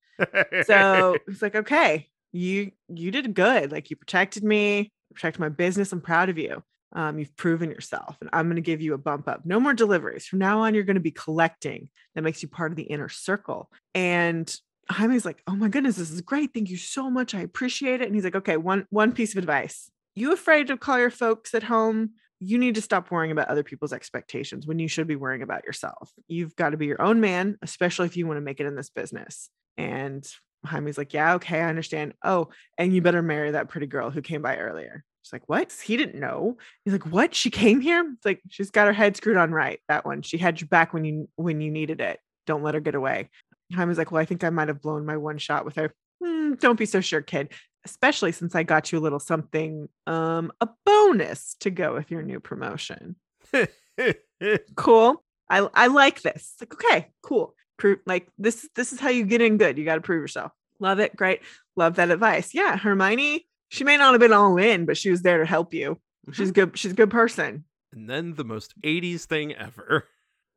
So it's like, okay, you you did good. Like you protected me, protected my business. I'm proud of you. Um, you've proven yourself, and I'm going to give you a bump up. No more deliveries from now on. You're going to be collecting. That makes you part of the inner circle. And Jaime's like, oh my goodness, this is great. Thank you so much. I appreciate it. And he's like, okay, one one piece of advice. You afraid to call your folks at home? You need to stop worrying about other people's expectations when you should be worrying about yourself. You've got to be your own man, especially if you want to make it in this business. And Jaime's like, yeah, okay, I understand. Oh, and you better marry that pretty girl who came by earlier. She's like, what? He didn't know. He's like, what? She came here? It's like she's got her head screwed on right. That one. She had your back when you when you needed it. Don't let her get away. Jaime's like, well, I think I might have blown my one shot with her. "Hmm, don't be so sure, kid. Especially since I got you a little something, um, a bonus to go with your new promotion. Cool. I I like this. It's Like, okay, cool. Prove like this. This is how you get in good. You got to prove yourself. Love it. Great. Love that advice. Yeah, Hermione. She may not have been all in, but she was there to help you. Mm-hmm. She's good. She's a good person. and then the most 80s thing ever.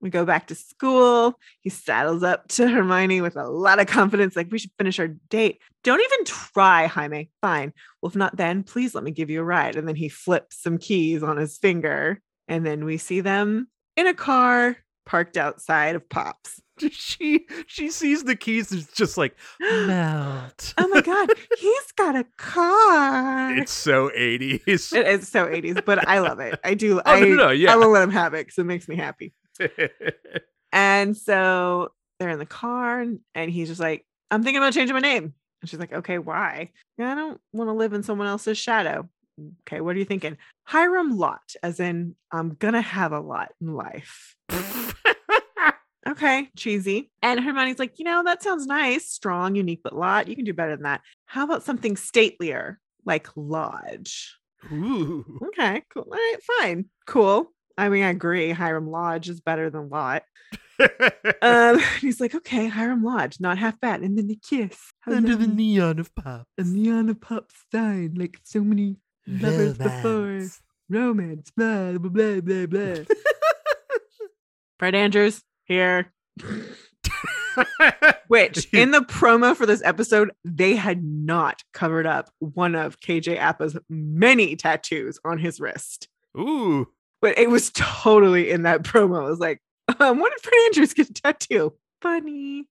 We go back to school. He saddles up to Hermione with a lot of confidence, like, we should finish our date. Don't even try, Jaime. Fine. Well, if not then, please let me give you a ride. And then he flips some keys on his finger. And then we see them in a car parked outside of Pops. She she sees the keys it's just like melt. Oh my God, he's got a car. it's so 80s. It is so 80s, but I love it. I do. Oh, I, no, no, yeah. I will let him have it because it makes me happy. And so they're in the car, and, and he's just like, I'm thinking about changing my name. And she's like, Okay, why? I don't want to live in someone else's shadow. Okay, what are you thinking? Hiram Lot, as in, I'm going to have a lot in life. Okay, cheesy. And Hermione's like, You know, that sounds nice, strong, unique, but lot. You can do better than that. How about something statelier, like Lodge? Ooh. Okay, cool. All right, fine. Cool. I mean, I agree. Hiram Lodge is better than Lot. Um, he's like, okay, Hiram Lodge, not half bad. And then they kiss. Under the neon of pop. a neon of pop stein, like so many lovers before. Romance, blah, blah, blah, blah, blah. Fred Andrews here. Which in the promo for this episode, they had not covered up one of KJ Apa's many tattoos on his wrist. Ooh. But it was totally in that promo. It was like, um, when did Fred Andrews get a tattoo? Funny.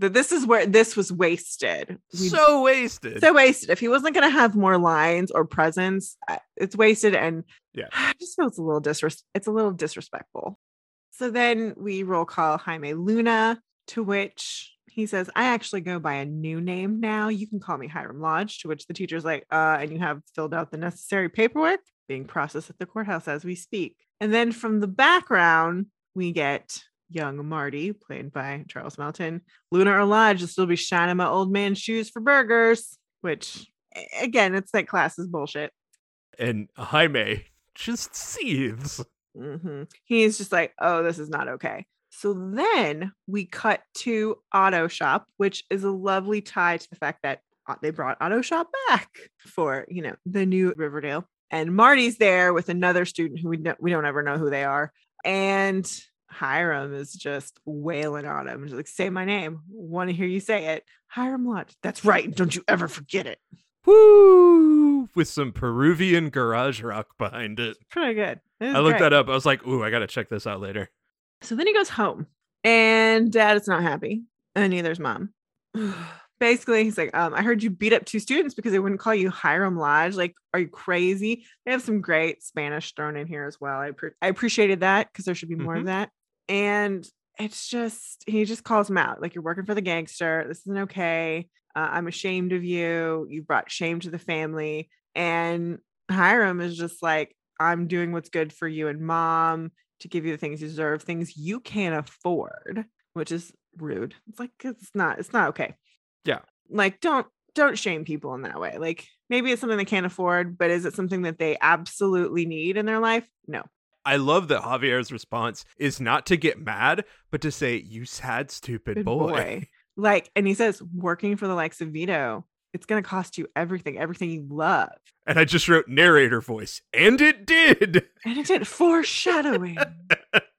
That this is where this was wasted. We- So wasted. so wasted. If he wasn't going to have more lines or presence, uh, it's wasted, and Yeah. I just feel it's a little disres- It's a little disrespectful. So then we roll call Jaime Luna, to which he says, "I actually go by a new name now. You can call me Hiram Lodge." To which the teacher's like, "Uh, and you have filled out the necessary paperwork being processed at the courthouse as we speak." And then from the background, we get young Marty, played by Charles Melton. Luna or Lodge will still be shining my old man's shoes for burgers, which again, it's like class is bullshit. and Jaime just seethes. Hmm He's just like, oh, this is not okay. So then we cut to Auto Shop, which is a lovely tie to the fact that they brought Auto Shop back for, you know, the new Riverdale. And Marty's there with another student who we don't, we don't ever know who they are. And Hiram is just wailing on him. He's like, say my name. Want to hear you say it. Hiram Lodge. That's right. Don't you ever forget it. Woo! With some Peruvian garage rock behind it. Pretty good. I looked that up. I was like, ooh, I gotta check this out later. So then he goes home and dad is not happy and neither is mom. Basically, he's like, um, I heard you beat up two students because they wouldn't call you Hiram Lodge. Like, are you crazy? They have some great Spanish thrown in here as well. I, pre- I appreciated that because there should be more Mhm. of that. And it's just, he just calls him out. Like, you're working for the gangster. This isn't okay. Uh, I'm ashamed of you. You brought shame to the family. And Hiram is just like, I'm doing what's good for you and mom to give you the things you deserve, things you can't afford, which is rude. It's like it's not, it's not okay. Yeah. Like don't don't shame people in that way. Like maybe it's something they can't afford, but is it something that they absolutely need in their life? No. I love that Javier's response is not to get mad, but to say, "You sad, stupid Good boy." Like, and he says, working for the likes of Vito, it's gonna cost you everything, everything you love. And I just wrote narrator voice, and it did. And it did foreshadowing.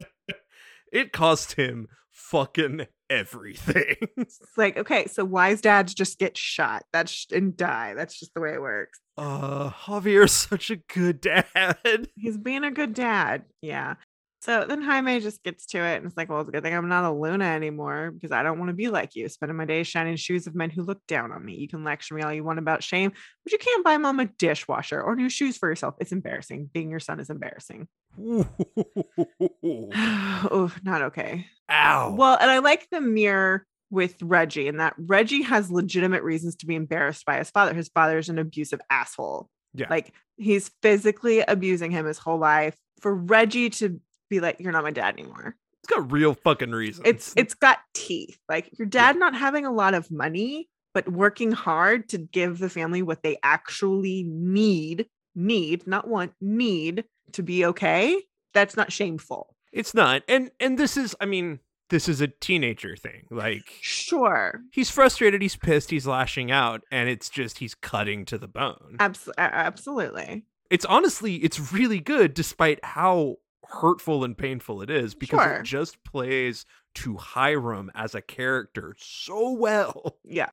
it cost him fucking everything. it's like, okay, so wise dads just get shot. That's and die. That's just the way it works. uh, Javier's such a good dad. he's being a good dad. Yeah. So then Jaime just gets to it and it's like, well, it's a good thing I'm not a Luna anymore because I don't want to be like you, spending my days shining shoes of men who look down on me. You can lecture me all you want about shame, but you can't buy mom a dishwasher or new shoes for yourself. It's embarrassing. Being your son is embarrassing. oh, not okay. Ow. Well, and I like the mirror with Reggie and that Reggie has legitimate reasons to be embarrassed by his father. His father is an abusive asshole. Yeah. Like he's physically abusing him his whole life. For Reggie to be like, you're not my dad anymore. It's got real fucking reasons. It's it's got teeth. Like your dad not having a lot of money, but working hard to give the family what they actually need, need, not want, need to be okay. That's not shameful. it's not. And and this is I mean, this is a teenager thing. Like Sure. he's frustrated, he's pissed, he's lashing out, and it's just he's cutting to the bone. Abs- absolutely. It's honestly it's really good despite how hurtful and painful it is because Sure. it just plays to Hiram as a character so well. Yeah.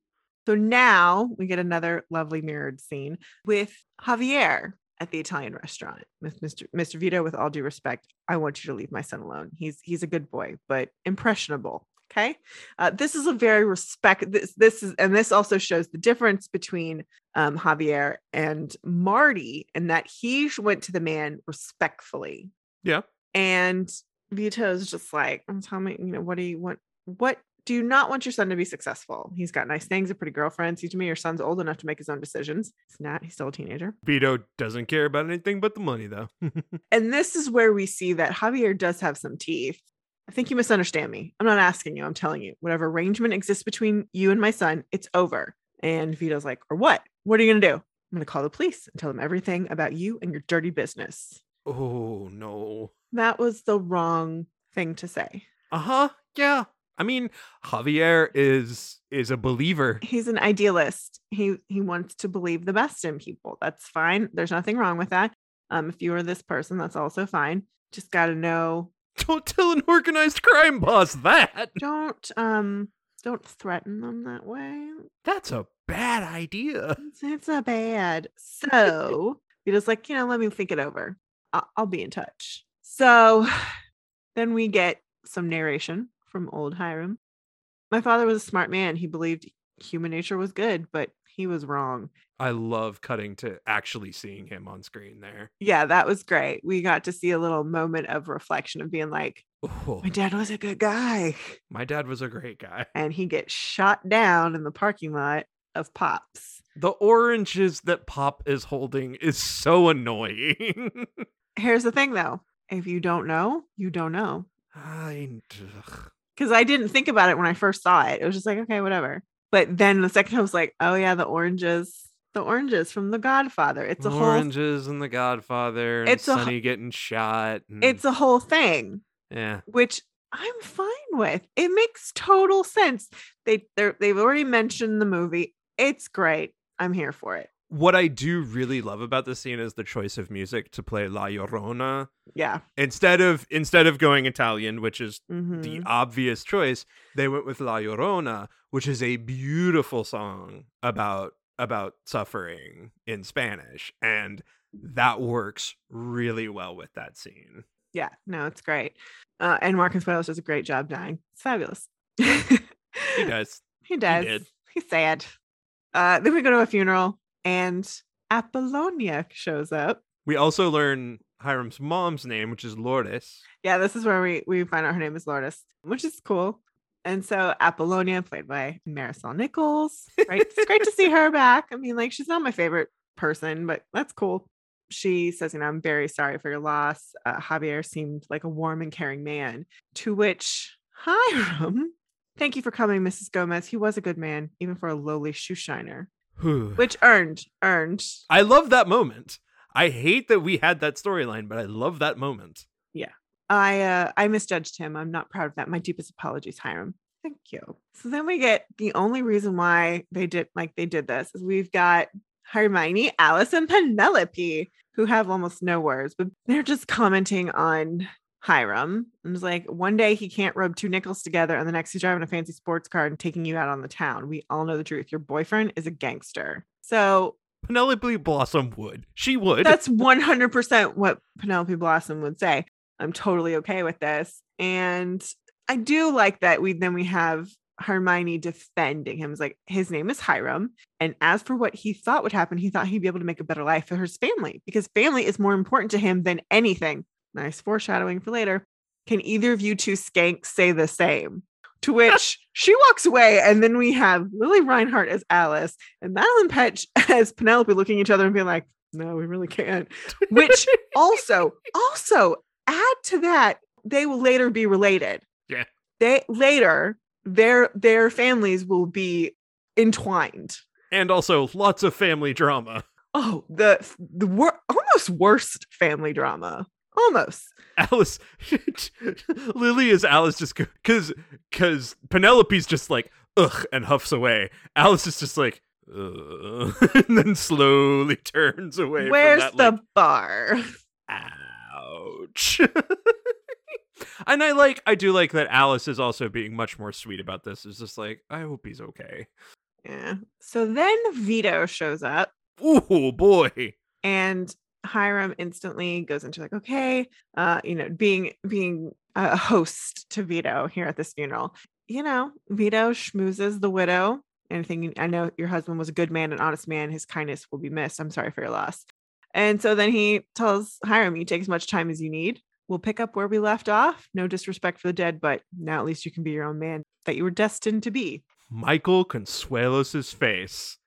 So now we get another lovely mirrored scene with Javier at the Italian restaurant with Mr. Mr. Vito. With all due respect, I want you to leave my son alone. He's he's a good boy, but impressionable. Okay. Uh, this is a very respect. This this is and this also shows the difference between um, Javier and Marty, and that he went to the man respectfully. Yeah. And Vito's just like, tell me, you know, what do you want? What do you not want your son to be successful? He's got nice things, a pretty girlfriend. See to me, your son's old enough to make his own decisions. He's not, he's still a teenager. Vito doesn't care about anything but the money though. And this is where we see that Javier does have some teeth. I think you misunderstand me. I'm not asking you, I'm telling you. Whatever arrangement exists between you and my son, it's over. And Vito's like, or what? What are you going to do? I'm going to call the police and tell them everything about you and your dirty business. Oh no. That was the wrong thing to say. Uh-huh. Yeah. I mean, Javier is is a believer. he's an idealist. He he wants to believe the best in people. That's fine. There's nothing wrong with that. Um, if you are this person, that's also fine. Just got to know. Don't tell an organized crime boss that. Don't um don't threaten them that way. That's a bad idea. It's, it's a bad. So he was like, you know, let me think it over. I'll, be in touch. So then we get some narration from old Hiram. My father was a smart man. He believed human nature was good, but he was wrong. I love cutting to actually seeing him on screen there. yeah, that was great. We got to see a little moment of reflection of being like, Oh, my dad was a good guy. my dad was a great guy. And he gets shot down in the parking lot of Pops. The oranges that Pop is holding is so annoying. Here's the thing though if you don't know, you don't know. I. Because I didn't think about it when I first saw it. It was just like, okay, whatever. But then the second time I was like, oh yeah, the oranges, the oranges from The Godfather. It's a whole oranges and the Godfather and It's a h- Sonny getting shot. And, it's a whole thing. yeah. which I'm fine with. It makes total sense. They they've already mentioned the movie. It's great. I'm here for it. What I do really love about this scene is the choice of music to play La Llorona Yeah. instead of instead of going Italian, which is Mhm. the obvious choice. They went with La Llorona, which is a beautiful song about about suffering in Spanish, and that works really well with that scene. Yeah, no, it's great. Uh, and Mark Consuelos does a great job dying. It's fabulous. He does. He does. did. He's sad. Uh, then we go to a funeral, and Apollonia shows up. We also learn Hiram's mom's name, which is Lourdes. Yeah, this is where we we find out her name is Lourdes, which is cool. And so Apollonia, played by Marisol Nichols, right? it's great to see her back. I mean, like she's not my favorite person, but that's cool. She says, "You know, I'm very sorry for your loss. Uh, Javier seemed like a warm and caring man." To which Hiram, "Thank you for coming, Mrs. Gomez. He was a good man, even for a lowly shoe shiner." Which earned earned I love that moment. I hate that we had that storyline, but I love that moment. Yeah. I uh I misjudged him. I'm not proud of that. My deepest apologies, Hiram. Thank you. So then we get the only reason why they did like they did this is we've got Hermione, Alice, and Penelope who have almost no words, but they're just commenting on Hiram. And it's like one day he can't rub two nickels together, and the next he's driving a fancy sports car and taking you out on the town. We all know the truth. Your boyfriend is a gangster. So Penelope Blossom would. She would. that's 100% what Penelope Blossom would say. I'm totally okay with this. And I do like that we then we have Hermione defending him. It's like his name is Hiram. And as for what he thought would happen, he thought he'd be able to make a better life for his family because family is more important to him than anything. Nice foreshadowing for later. Can either of you two skanks say the same? To which she walks away, and then we have Lili Reinhart as Alice and Madeline Petch as Penelope looking at each other and being like, no, we really can't. Which also, also add to that, they will later be related. Yeah. They later their their families will be entwined. and also lots of family drama. Oh, the the wor- almost worst family drama. Almost. Alice, Lily is Alice just because because Penelope's just like ugh and huffs away. Alice is just like ugh, and then slowly turns away. Where's from the like, bar? ouch? and I like I do like that Alice is also being much more sweet about this. Is just like I hope he's okay. Yeah. So then Vito shows up Ooh boy. and Hiram instantly goes into like, okay, uh, you know, being being a host to Vito here at this funeral. You know, Vito schmoozes the widow Anything I know your husband was a good man, an honest man. His kindness will be missed. I'm sorry for your loss. And so then he tells Hiram, you take as much time as you need. We'll pick up where we left off. No disrespect for the dead, but now at least you can be your own man that you were destined to be. Michael Consuelos's face.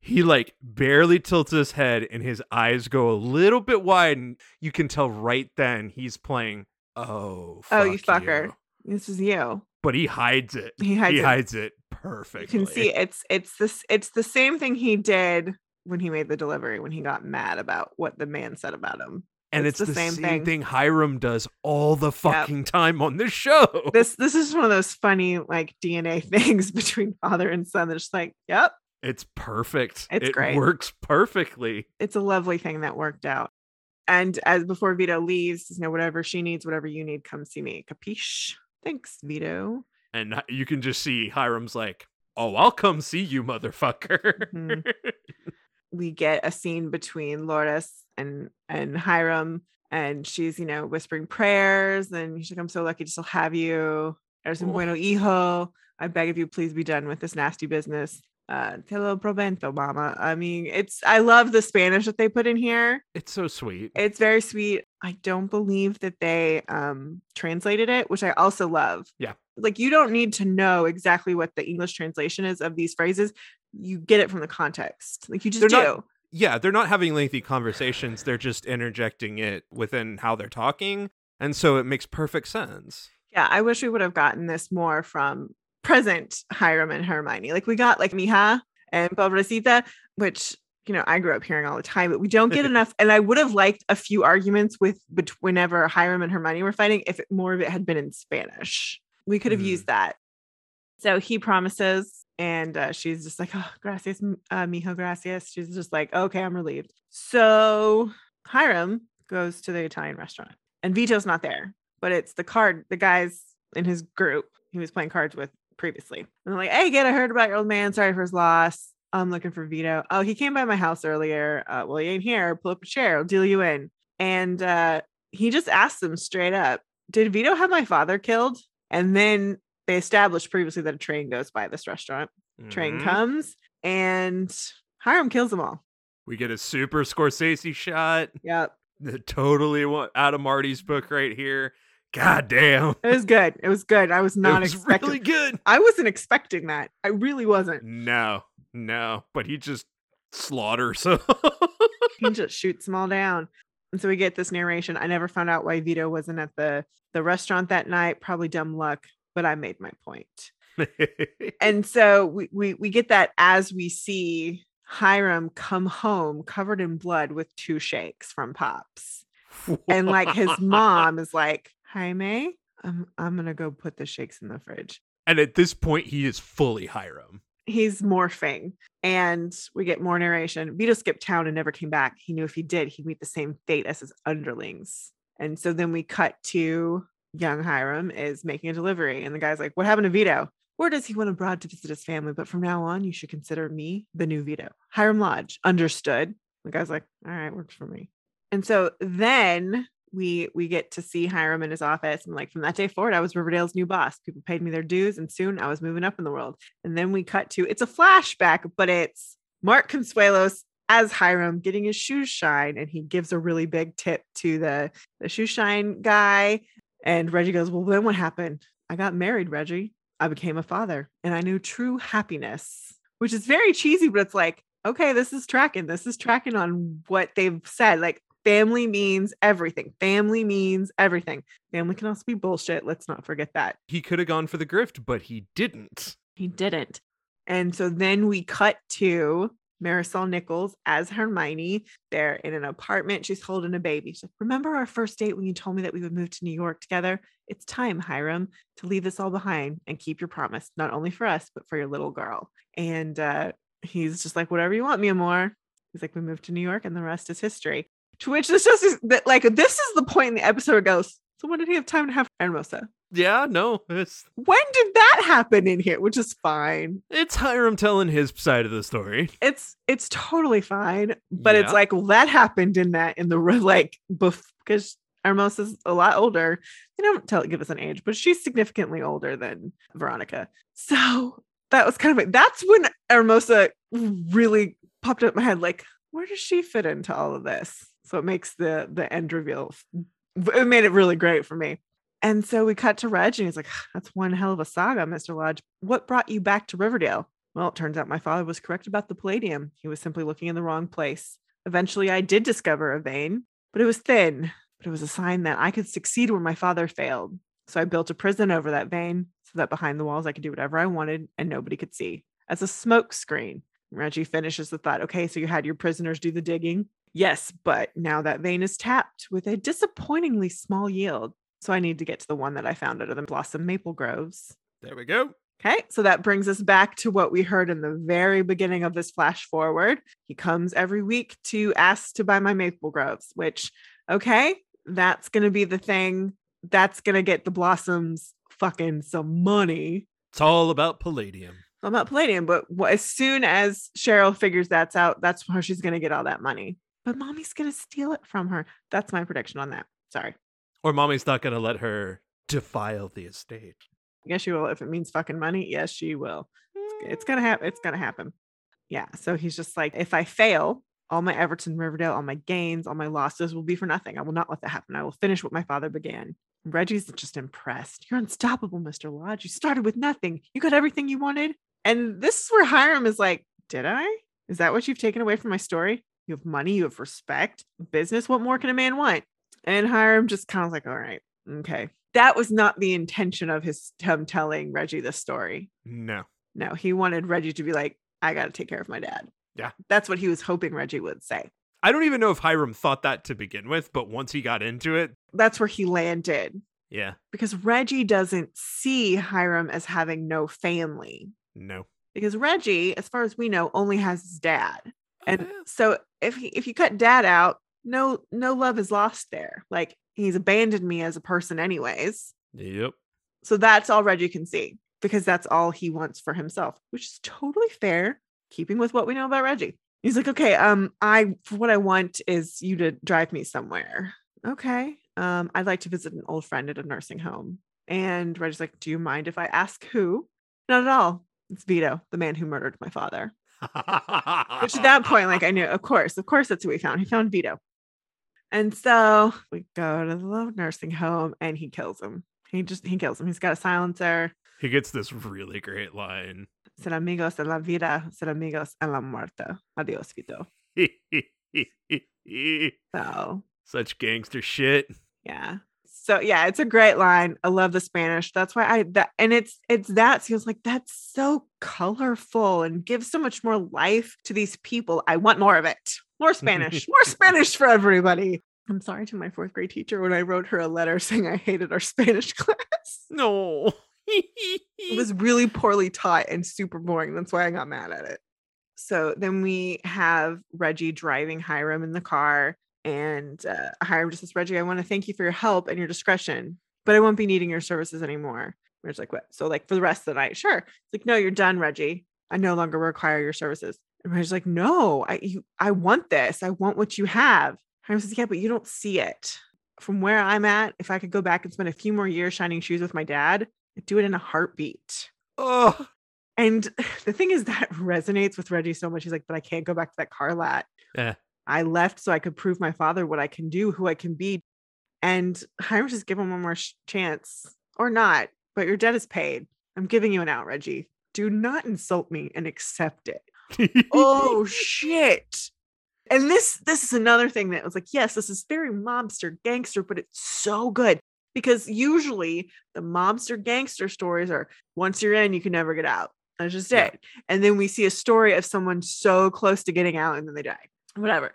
He like barely tilts his head and his eyes go a little bit wide and you can tell right then he's playing oh Oh, you fuck fucker. This is you. But he hides it. He hides he it. hides it You can see it's it's this it's the same thing he did when he made the delivery when he got mad about what the man said about him. and it's it's, the the, same same, thing. thing. Hiram does all the fucking time on this show. This this is one of those funny like DNA things between father and son. That's just like, yep, it's perfect. It's it great. works perfectly. it's a lovely thing that worked out. And as before Vito leaves, you know, whatever she needs, whatever you need, come see me. Capiche? Thanks, Vito. And you can just see Hiram's like, "Oh, I'll come see you, motherfucker." Mhm. we get a scene between Lourdes and and Hiram, and she's you know whispering prayers, and she's like, "I'm so lucky to still have you." Eres un bueno hijo. I beg of you, please be done with this nasty business. Uh, te lo prometo, mama. I mean, it's I love the Spanish that they put in here. it's so sweet. It's very sweet. I don't believe that they um translated it, which I also love. Yeah. Like you don't need to know exactly what the English translation is of these phrases. You get it from the context. Like you just They're do. not- yeah, they're not having lengthy conversations. They're just interjecting it within how they're talking. And so it makes perfect sense. Yeah, I wish we would have gotten this more from present Hiram and Hermione. Like we got like Mija and Pobrecita, which you know I grew up hearing all the time, but we don't get enough. And I would have liked a few arguments with bet- whenever Hiram and Hermione were fighting, if it, more of it had been in Spanish. We could have Mhm. used that. So he promises, and uh, she's just like, "Oh, gracias, uh, mijo, gracias." She's just like, "Okay, I'm relieved." So Hiram goes to the Italian restaurant, and Vito's not there, but it's the card, the guys in his group he was playing cards with previously. And they're like, "Hey, get I heard about your old man. Sorry for his loss. I'm looking for Vito. Oh, he came by my house earlier. Uh, well, he ain't here. Pull up a chair. I'll deal you in." And uh, he just asked them straight up, Did Vito have my father killed? And then they established previously that a train goes by this restaurant. Train Mhm. comes and Hiram kills them all. We get a super Scorsese shot. Yep. The totally out of Marty's book right here. God damn. It was good. It was good. I was not was expecting really good. I wasn't expecting that. I really wasn't. No, no, but he just slaughters. He just shoots them all down. And so we get this narration. I never found out why Vito wasn't at the the restaurant that night. Probably dumb luck, but I made my point. And so we we we get that as we see Hiram come home covered in blood with two shakes from Pops. And like his mom is like, Jaime, I'm I'm gonna go put the shakes in the fridge. And at this point, he is fully Hiram. He's morphing. And we get more narration. Vito skipped town and never came back. He knew if he did, he'd meet the same fate as his underlings. And so then we cut to young Hiram is making a delivery. And the guy's like, What happened to Vito? Where does he went abroad to visit his family? But from now on, you should consider me the new Vito. Hiram Lodge. Understood. The guy's like, All right, works for me. And so then we we get to see Hiram in his office. And like from that day forward, I was Riverdale's new boss. People paid me their dues, and soon I was moving up in the world. And then we cut to it's a flashback, but it's Mark Consuelos as Hiram getting his shoes shine, and he gives a really big tip to the the shoe shine guy. And Reggie goes, Well, then what happened? I got married, Reggie. I became a father, and I knew true happiness, which is very cheesy, but it's like, okay, this is tracking. This is tracking on what they've said. Like family means everything. Family means everything. Family can also be bullshit. Let's not forget that. He could have gone for the grift, but he didn't. He didn't. And so then we cut to Marisol Nichols as Hermione. They're in an apartment. She's holding a baby. She's like, Remember our first date when you told me that we would move to New York together? It's time, Hiram, to leave this all behind and keep your promise, not only for us, but for your little girl. And uh, he's just like, Whatever you want, me more. He's like, We moved to New York and the rest is history. To which this just is that like this is the point in the episode where it goes, So when did he have time to have Hermosa? Yeah, no, it's When did that happen in here? Which is fine. it's Hiram telling his side of the story. it's it's totally fine but it's like well that happened in that in the like because Hermosa's a lot older they don't tell give us an age but she's significantly older than Veronica so that was kind of it. that's when Hermosa really popped up in my head like where does she fit into all of this so it makes the the end reveal it made it really great for me and so we cut to Reg and he's like that's one hell of a saga Mr. Lodge what brought you back to Riverdale well, it turns out my father was correct about the palladium. He was simply looking in the wrong place. Eventually, I did discover a vein, but it was thin. But it was a sign that I could succeed where my father failed. So I built a prison over that vein so that behind the walls I could do whatever I wanted and nobody could see as a smoke screen. Reggie finishes the thought okay, so you had your prisoners do the digging? Yes, but now that vein is tapped with a disappointingly small yield. So I need to get to the one that I found under the Blossom Maple Groves. There we go. Okay, so that brings us back to what we heard in the very beginning of this flash forward. He comes every week to ask to buy my maple groves, which, okay, that's going to be the thing. That's going to get the blossoms fucking some money. It's all about palladium. I'm not palladium, but as soon as Cheryl figures that's out, that's how she's going to get all that money. But mommy's going to steal it from her. That's my prediction on that. Sorry. Or mommy's not going to let her defile the estate. Yes, she will. If it means fucking money, yes, she will. it's gonna happen. It's gonna happen. Yeah. So he's just like, if I fail, all my Everton, Riverdale, all my gains, all my losses will be for nothing. I will not let that happen. I will finish what my father began. Reggie's just impressed. You're unstoppable, Mr. Lodge. You started with nothing. You got everything you wanted. And this is where Hiram is like, Did I? Is that what you've taken away from my story? You have money, you have respect, business. What more can a man want? And Hiram just kind of like, All right, okay. That was not the intention of his him telling Reggie this story. No. No, he wanted Reggie to be like, I got to take care of my dad. Yeah. That's what he was hoping Reggie would say. I don't even know if Hiram thought that to begin with, but once he got into it, That's where he landed yeah, because Reggie doesn't see Hiram as having no family. no. Because Reggie, as far as we know, only has his dad. And so if he, if you cut dad out, no no love is lost there. Like he's abandoned me as a person anyways. Yep. So that's all Reggie can see because that's all he wants for himself, which is totally fair, keeping with what we know about Reggie. He's like, okay, um, I what I want is you to drive me somewhere. Okay. um, I'd like to visit an old friend at a nursing home. And Reggie's like, Do you mind if I ask who? Not at all. It's Vito, the man who murdered my father. Which at that point, like I knew, of course, of course, that's who we found. He found Vito. And so we go to the little nursing home and he kills him. He just he kills him. He's got a silencer. he gets this really great line. Ser amigos en la vida, ser amigos en la muerte. Adios, Vito. So Such gangster shit. yeah. So yeah, it's a great line. I love the Spanish. That's why I that and it's it's that. So like, that's so colorful and gives so much more life to these people. I want more of it. More Spanish. more Spanish for everybody. I'm sorry to my fourth grade teacher when I wrote her a letter saying I hated our Spanish class. No. It was really poorly taught and super boring. That's why I got mad at it. So then we have Reggie driving Hiram in the car, and uh, Hiram just says, Reggie, I want to thank you for your help and your discretion, but I won't be needing your services anymore. Reggie's like, what? So, like, for the rest of the night, sure. It's like, no, you're done, Reggie. I no longer require your services. And Reggie's like, no, I, you, I want this. I want what you have. Hiram says, yeah, but you don't see it. From where I'm at, if I could go back and spend a few more years shining shoes with my dad, I'd do it in a heartbeat. oh, And the thing is that resonates with Reggie so much. He's like, but I can't go back to that car lot. Eh. I left so I could prove my father what I can do, who I can be. And Hiram just give him one more sh- chance or not, but your debt is paid. I'm giving you an out, Reggie. Do not insult me and accept it. oh shit. And this this is another thing that was like, yes, this is very mobster gangster, but it's so good because usually the mobster gangster stories are once you're in, you can never get out. That's just Yeah. it. And then we see a story of someone so close to getting out and then they die. Whatever.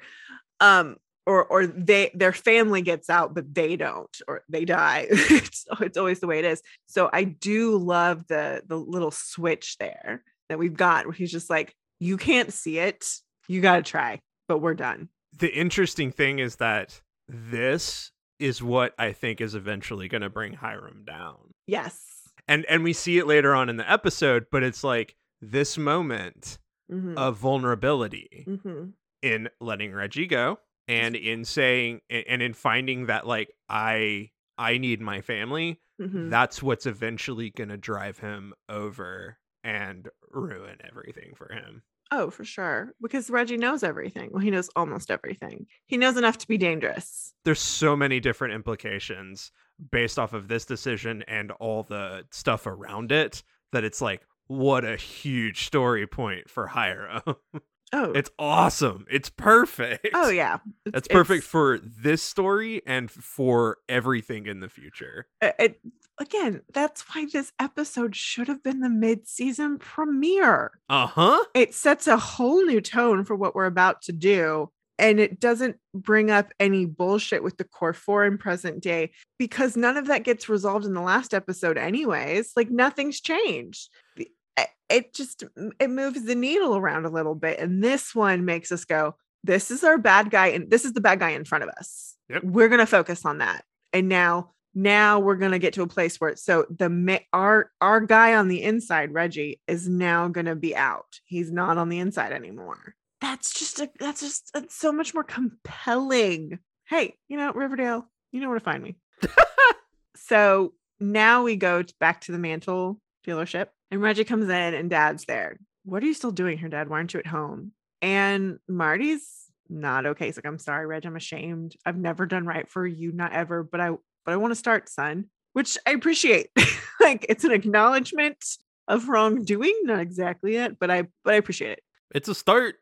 Um, or or they their family gets out, but they don't, or they die. it's, it's always the way it is. So I do love the the little switch there that we've got where he's just like, you can't see it, you gotta try, but we're done. the interesting thing is that this is what I think is eventually going to bring Hiram down. Yes. And and we see it later on in the episode, but it's like this moment Mhm. of vulnerability Mhm. In letting Reggie go and in saying and in finding that like I I need my family, Mhm. that's what's eventually going to drive him over and ruin everything for him. Oh, for sure. Because Reggie knows everything. Well, he knows almost everything. He knows enough to be dangerous. there's so many different implications based off of this decision and all the stuff around it that it's like what a huge story point for Hiram. Oh, it's awesome. It's perfect. oh yeah. It's- That's perfect it's- for this story and for everything in the future. it, it- again, that's why this episode should have been the mid-season premiere. Uh-huh. It sets a whole new tone for what we're about to do. And it doesn't bring up any bullshit with the core four in present day because none of that gets resolved in the last episode, anyways. Like nothing's changed. The- it- It just it moves the needle around a little bit. And this one makes us go, this is our bad guy, and this is the bad guy in front of us. Yep. We're gonna focus on that. And now now we're going to get to a place where so the our our guy on the inside reggie is now going to be out he's not on the inside anymore that's just a that's just that's so much more compelling hey you know riverdale you know where to find me so now we go back to the mantle dealership and reggie comes in and dad's there what are you still doing here dad why aren't you at home and marty's not okay he's like i'm sorry reg i'm ashamed i've never done right for you not ever but i but I want to start, son, which I appreciate. like it's an acknowledgement of wrongdoing, not exactly it, but I but I appreciate it. It's a start.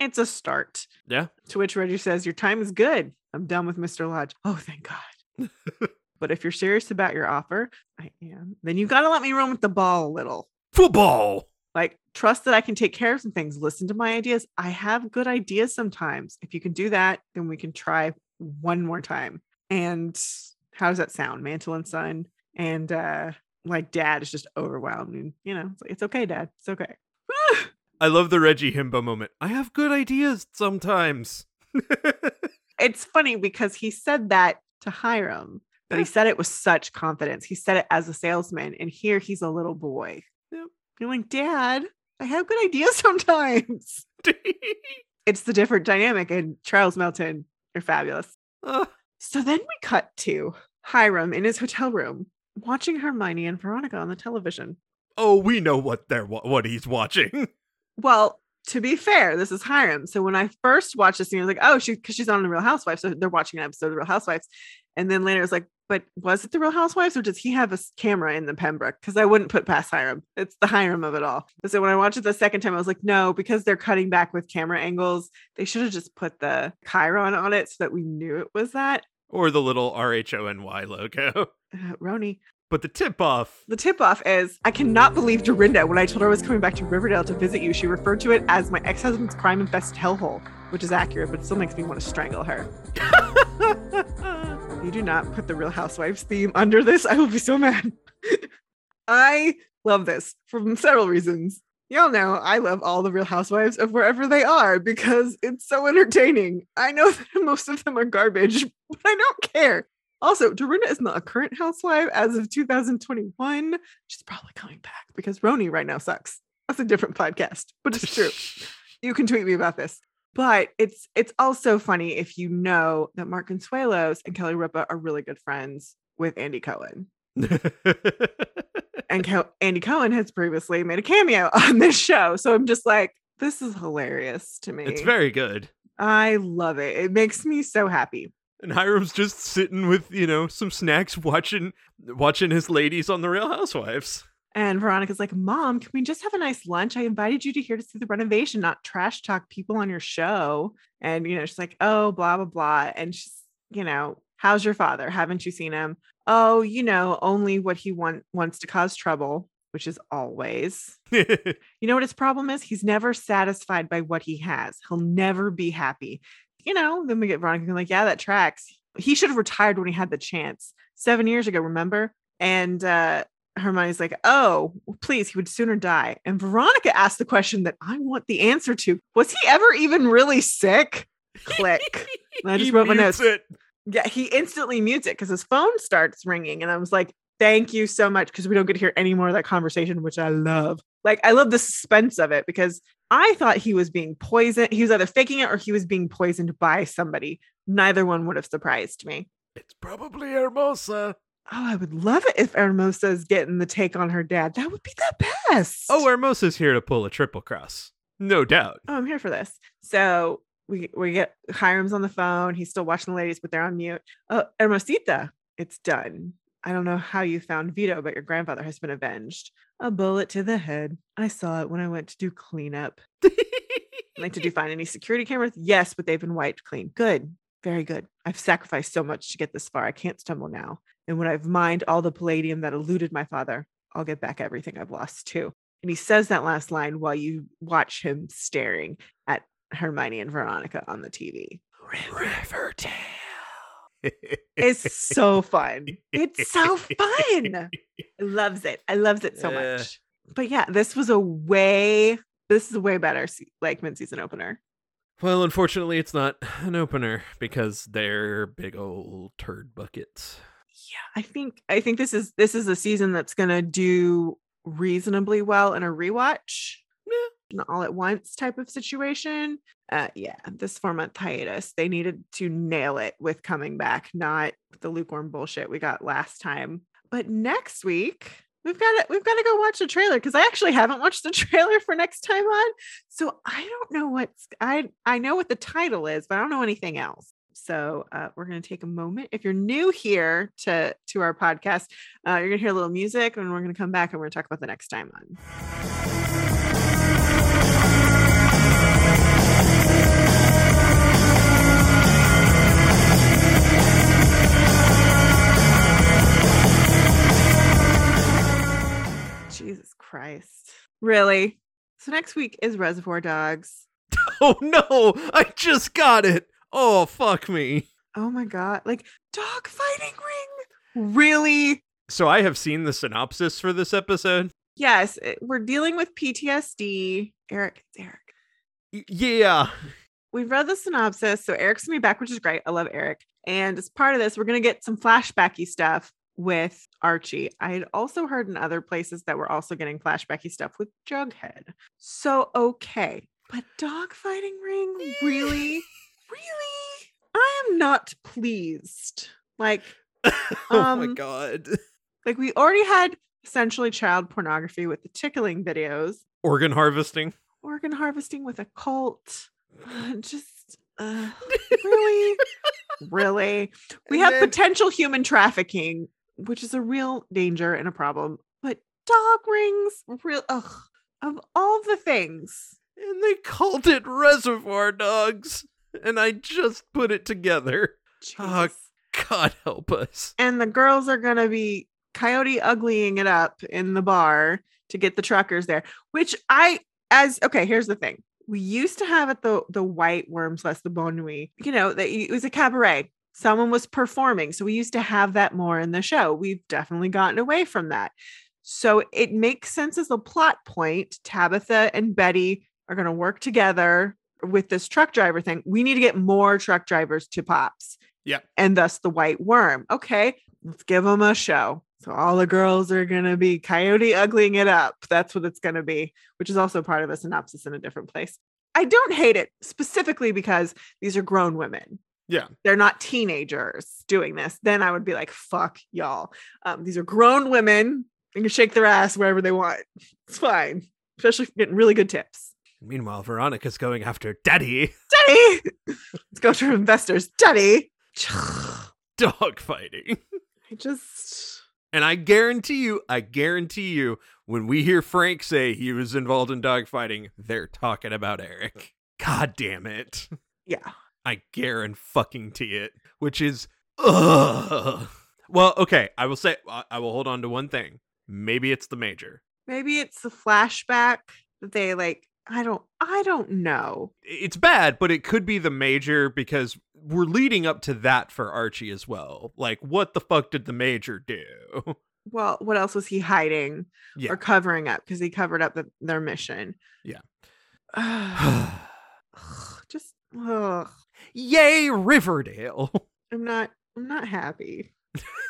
It's a start. Yeah. To which Reggie says, Your time is good. I'm done with Mr. Lodge. Oh, thank God. but if you're serious about your offer, I am, then you gotta let me run with the ball a little. Football. Like, trust that I can take care of some things. Listen to my ideas. I have good ideas sometimes. If you can do that, then we can try one more time. And how does that sound? Mantle and son. And uh like dad is just overwhelmed. And you know, it's, like, it's okay, dad. It's okay. I love the Reggie Himbo moment. I have good ideas sometimes. it's funny because he said that to Hiram, but he said it with such confidence. He said it as a salesman, and here he's a little boy. Yep. Feeling, Dad, I have good ideas sometimes. it's the different dynamic, and Charles Melton, you're fabulous. Uh, So then we cut to Hiram in his hotel room watching Hermione and Veronica on the television. Oh, we know what they're what he's watching. Well, to be fair, this is Hiram. So when I first watched the scene, I was like, oh, she because she's on the Real Housewives, so they're watching an episode of Real Housewives. And then later, I was like, but was it the Real Housewives or does he have a camera in the Pembroke? Because I wouldn't put past Hiram. It's the Hiram of it all. So when I watched it the second time, I was like, no, because they're cutting back with camera angles, they should have just put the chyron on it so that we knew it was that. Or the little R H O N Y logo. Uh, Roni. But the tip off. The tip off is I cannot believe Dorinda, when I told her I was coming back to Riverdale to visit you, she referred to it as my ex husband's crime infested hellhole, which is accurate, but it still makes me want to strangle her. you do not put the Real Housewives theme under this, I will be so mad. I love this for several reasons. Y'all know I love all the Real Housewives of wherever they are because it's so entertaining. I know that most of them are garbage, but I don't care. Also, Dorinda is not a current housewife as of 2021. She's probably coming back because Roni right now sucks. That's a different podcast, but it's true. you can tweet me about this. But it's it's also funny if you know that Mark Consuelos and Kelly Ripa are really good friends with Andy Cohen. and Co- Andy Cohen has previously made a cameo on this show. So I'm just like, this is hilarious to me. it's very good. I love it. It makes me so happy. And Hiram's just sitting with, you know, some snacks watching watching his ladies on the Real Housewives. And Veronica's like, Mom, can we just have a nice lunch? I invited you to here to see the renovation, not trash talk people on your show. And, you know, she's like, Oh, blah, blah, blah. And she's, you know, how's your father? Haven't you seen him? Oh, you know, only what he want, wants to cause trouble, which is always. you know what his problem is? He's never satisfied by what he has. He'll never be happy. You know, then we get Veronica like, Yeah, that tracks. He should have retired when he had the chance seven years ago, remember? And uh Hermione's like, oh, please, he would sooner die. And Veronica asked the question that I want the answer to. Was he ever even really sick? Click. And I just He wrote my notes. it. Yeah, he instantly mutes it because his phone starts ringing. And I was like, thank you so much because we don't get to hear any more of that conversation, which I love. Like, I love the suspense of it because I thought he was being poisoned. He was either faking it or he was being poisoned by somebody. Neither one would have surprised me. It's probably Hermosa. Oh, I would love it if Hermosa is getting the take on her dad. That would be the oh, best. Oh, Hermosa's here to pull a triple cross. No doubt. oh, I'm here for this. So we we get Hiram's on the phone. He's still watching the ladies, but they're on mute. Oh, Hermosita, it's done. I don't know how you found Vito, but your grandfather has been avenged. A bullet to the head. I saw it when I went to do cleanup. like, did you find any security cameras? Yes, but they've been wiped clean. Good. Very good. I've sacrificed so much to get this far. I can't stumble now. And when I've mined all the palladium that eluded my father, I'll get back everything I've lost too. And he says that last line while you watch him staring at Hermione and Veronica on the TV. Riverdale. It's so fun. It's so fun. I loves it. I loves it so much. But yeah, this was a way this is a way better like mid-season opener. Well, unfortunately, it's not an opener because they're big old turd buckets. Yeah, I think I think this is this is a season that's gonna do reasonably well in a rewatch. Yeah. An all at once type of situation. Uh yeah, this four month hiatus. They needed to nail it with coming back, not the lukewarm bullshit we got last time. But next week, we've got to we've got to go watch the trailer because I actually haven't watched the trailer for next time on. So I don't know what's I I know what the title is, but I don't know anything else. So uh, we're going to take a moment. If you're new here to to our podcast, uh, you're going to hear a little music, and we're going to come back and we're going to talk about the next time on. Jesus Christ! Really? So next week is Reservoir Dogs. Oh no! I just got it! Oh, fuck me. Oh my god! Like dog fighting ring? Really? So I have seen the synopsis for this episode. Yes, it- we're dealing with PTSD. Eric, it's Eric. Y- yeah. We've read the synopsis, so Eric's gonna be back, which is great. I love Eric. And as part of this, we're gonna get some flashbacky stuff with Archie. I had also heard in other places that we're also getting flashbacky stuff with Jughead. So okay, but dog fighting ring, really, really? I am not pleased. Like, oh my Um, god. like we already had essentially child pornography with the tickling videos, Organ harvesting. organ harvesting with a cult. Uh, just uh, really, really. We And have then- potential human trafficking, which is a real danger and a problem. But dog rings, real. Ugh, of all the things, And they called it Reservoir Dogs. And I just put it together. Oh, God help us. and the girls are gonna be coyote uglying it up in the bar to get the truckers there which i as okay here's the thing. We used to have at the the Whyte Wyrms less the Bonne Nuit you know that it was a cabaret. Someone was performing so we used to have that more in the show. We've definitely gotten away from that. So it makes sense as a plot point. Tabitha and betty are going to work together with this truck driver thing we need to get more truck drivers to pops Yeah. and thus the Whyte Wyrm. Okay, let's give them a show. So all the girls are gonna be coyote uglying it up. That's what it's gonna be, which is also part of a synopsis in a different place. I don't hate it specifically because these are grown women. Yeah. They're not teenagers doing this. Then I would be like, fuck y'all. Um, these are grown women. They can shake their ass wherever they want. It's fine, especially if you're getting really good tips. Meanwhile, Veronica's going after Daddy. Daddy, let's go to investors. Daddy, Dog fighting. I just And I guarantee you, I guarantee you, when we hear Frank say he was involved in dogfighting, they're talking about Eric. God damn it. yeah. I guarantee fucking it. Which is ugh. Well, okay, I will say I will hold on to one thing. Maybe it's the major. maybe it's the flashback that they like i don't i don't know It's bad, but it could be the major because we're leading up to that for Archie as well. Like, what the fuck did the major do? well what else was he hiding Yeah. or covering up because he covered up the, their mission Yeah. Just ugh. Yay, Riverdale. i'm not i'm not happy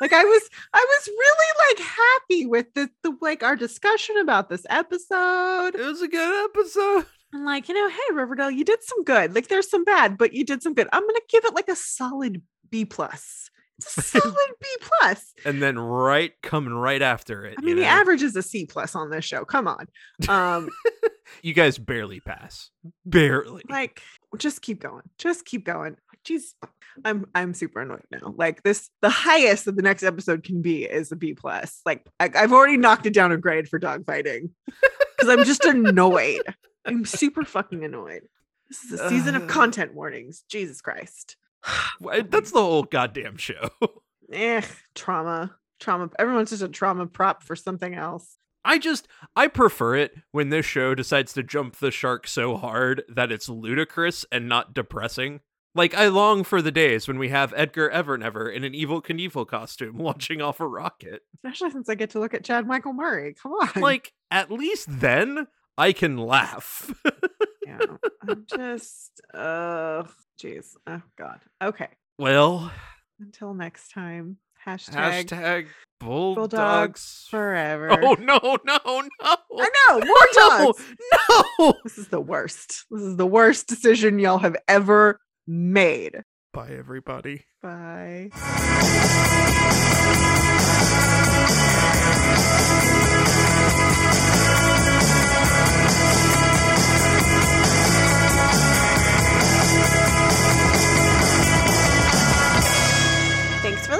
like i was i was really like happy with the, the like our discussion about this episode. It was a good episode. i'm like you know hey riverdale you did some good. Like there's some bad but you did some good. I'm gonna give it like a solid b plus solid b plus And then right coming right after it. I mean, the know? average is a C plus on this show. Come on. Um, You guys barely pass. Barely. like just keep going. Just keep going. Jeez. I'm I'm super annoyed now. Like this, the highest that the next episode can be is a B plus. Like I, I've already knocked it down a grade for dogfighting because I'm just annoyed. I'm super fucking annoyed. This is a season of Uh. content warnings. Jesus Christ. That's the whole goddamn show. Eh, trauma. Trauma. Everyone's just a trauma prop for something else. I just I prefer it when this show decides to jump the shark so hard that it's ludicrous and not depressing. Like I long for the days when we have Edgar Evernever in an Evel Knievel costume launching off a rocket. Especially since I get to look at Chad Michael Murray. Come on. Like at least then I can laugh. yeah i'm just uh jeez oh god okay well, until next time hashtag, hashtag bulldogs. Bulldogs forever Oh no, no, no. i know more No, dogs no. this is the worst this is the worst decision y'all have ever made Bye everybody. bye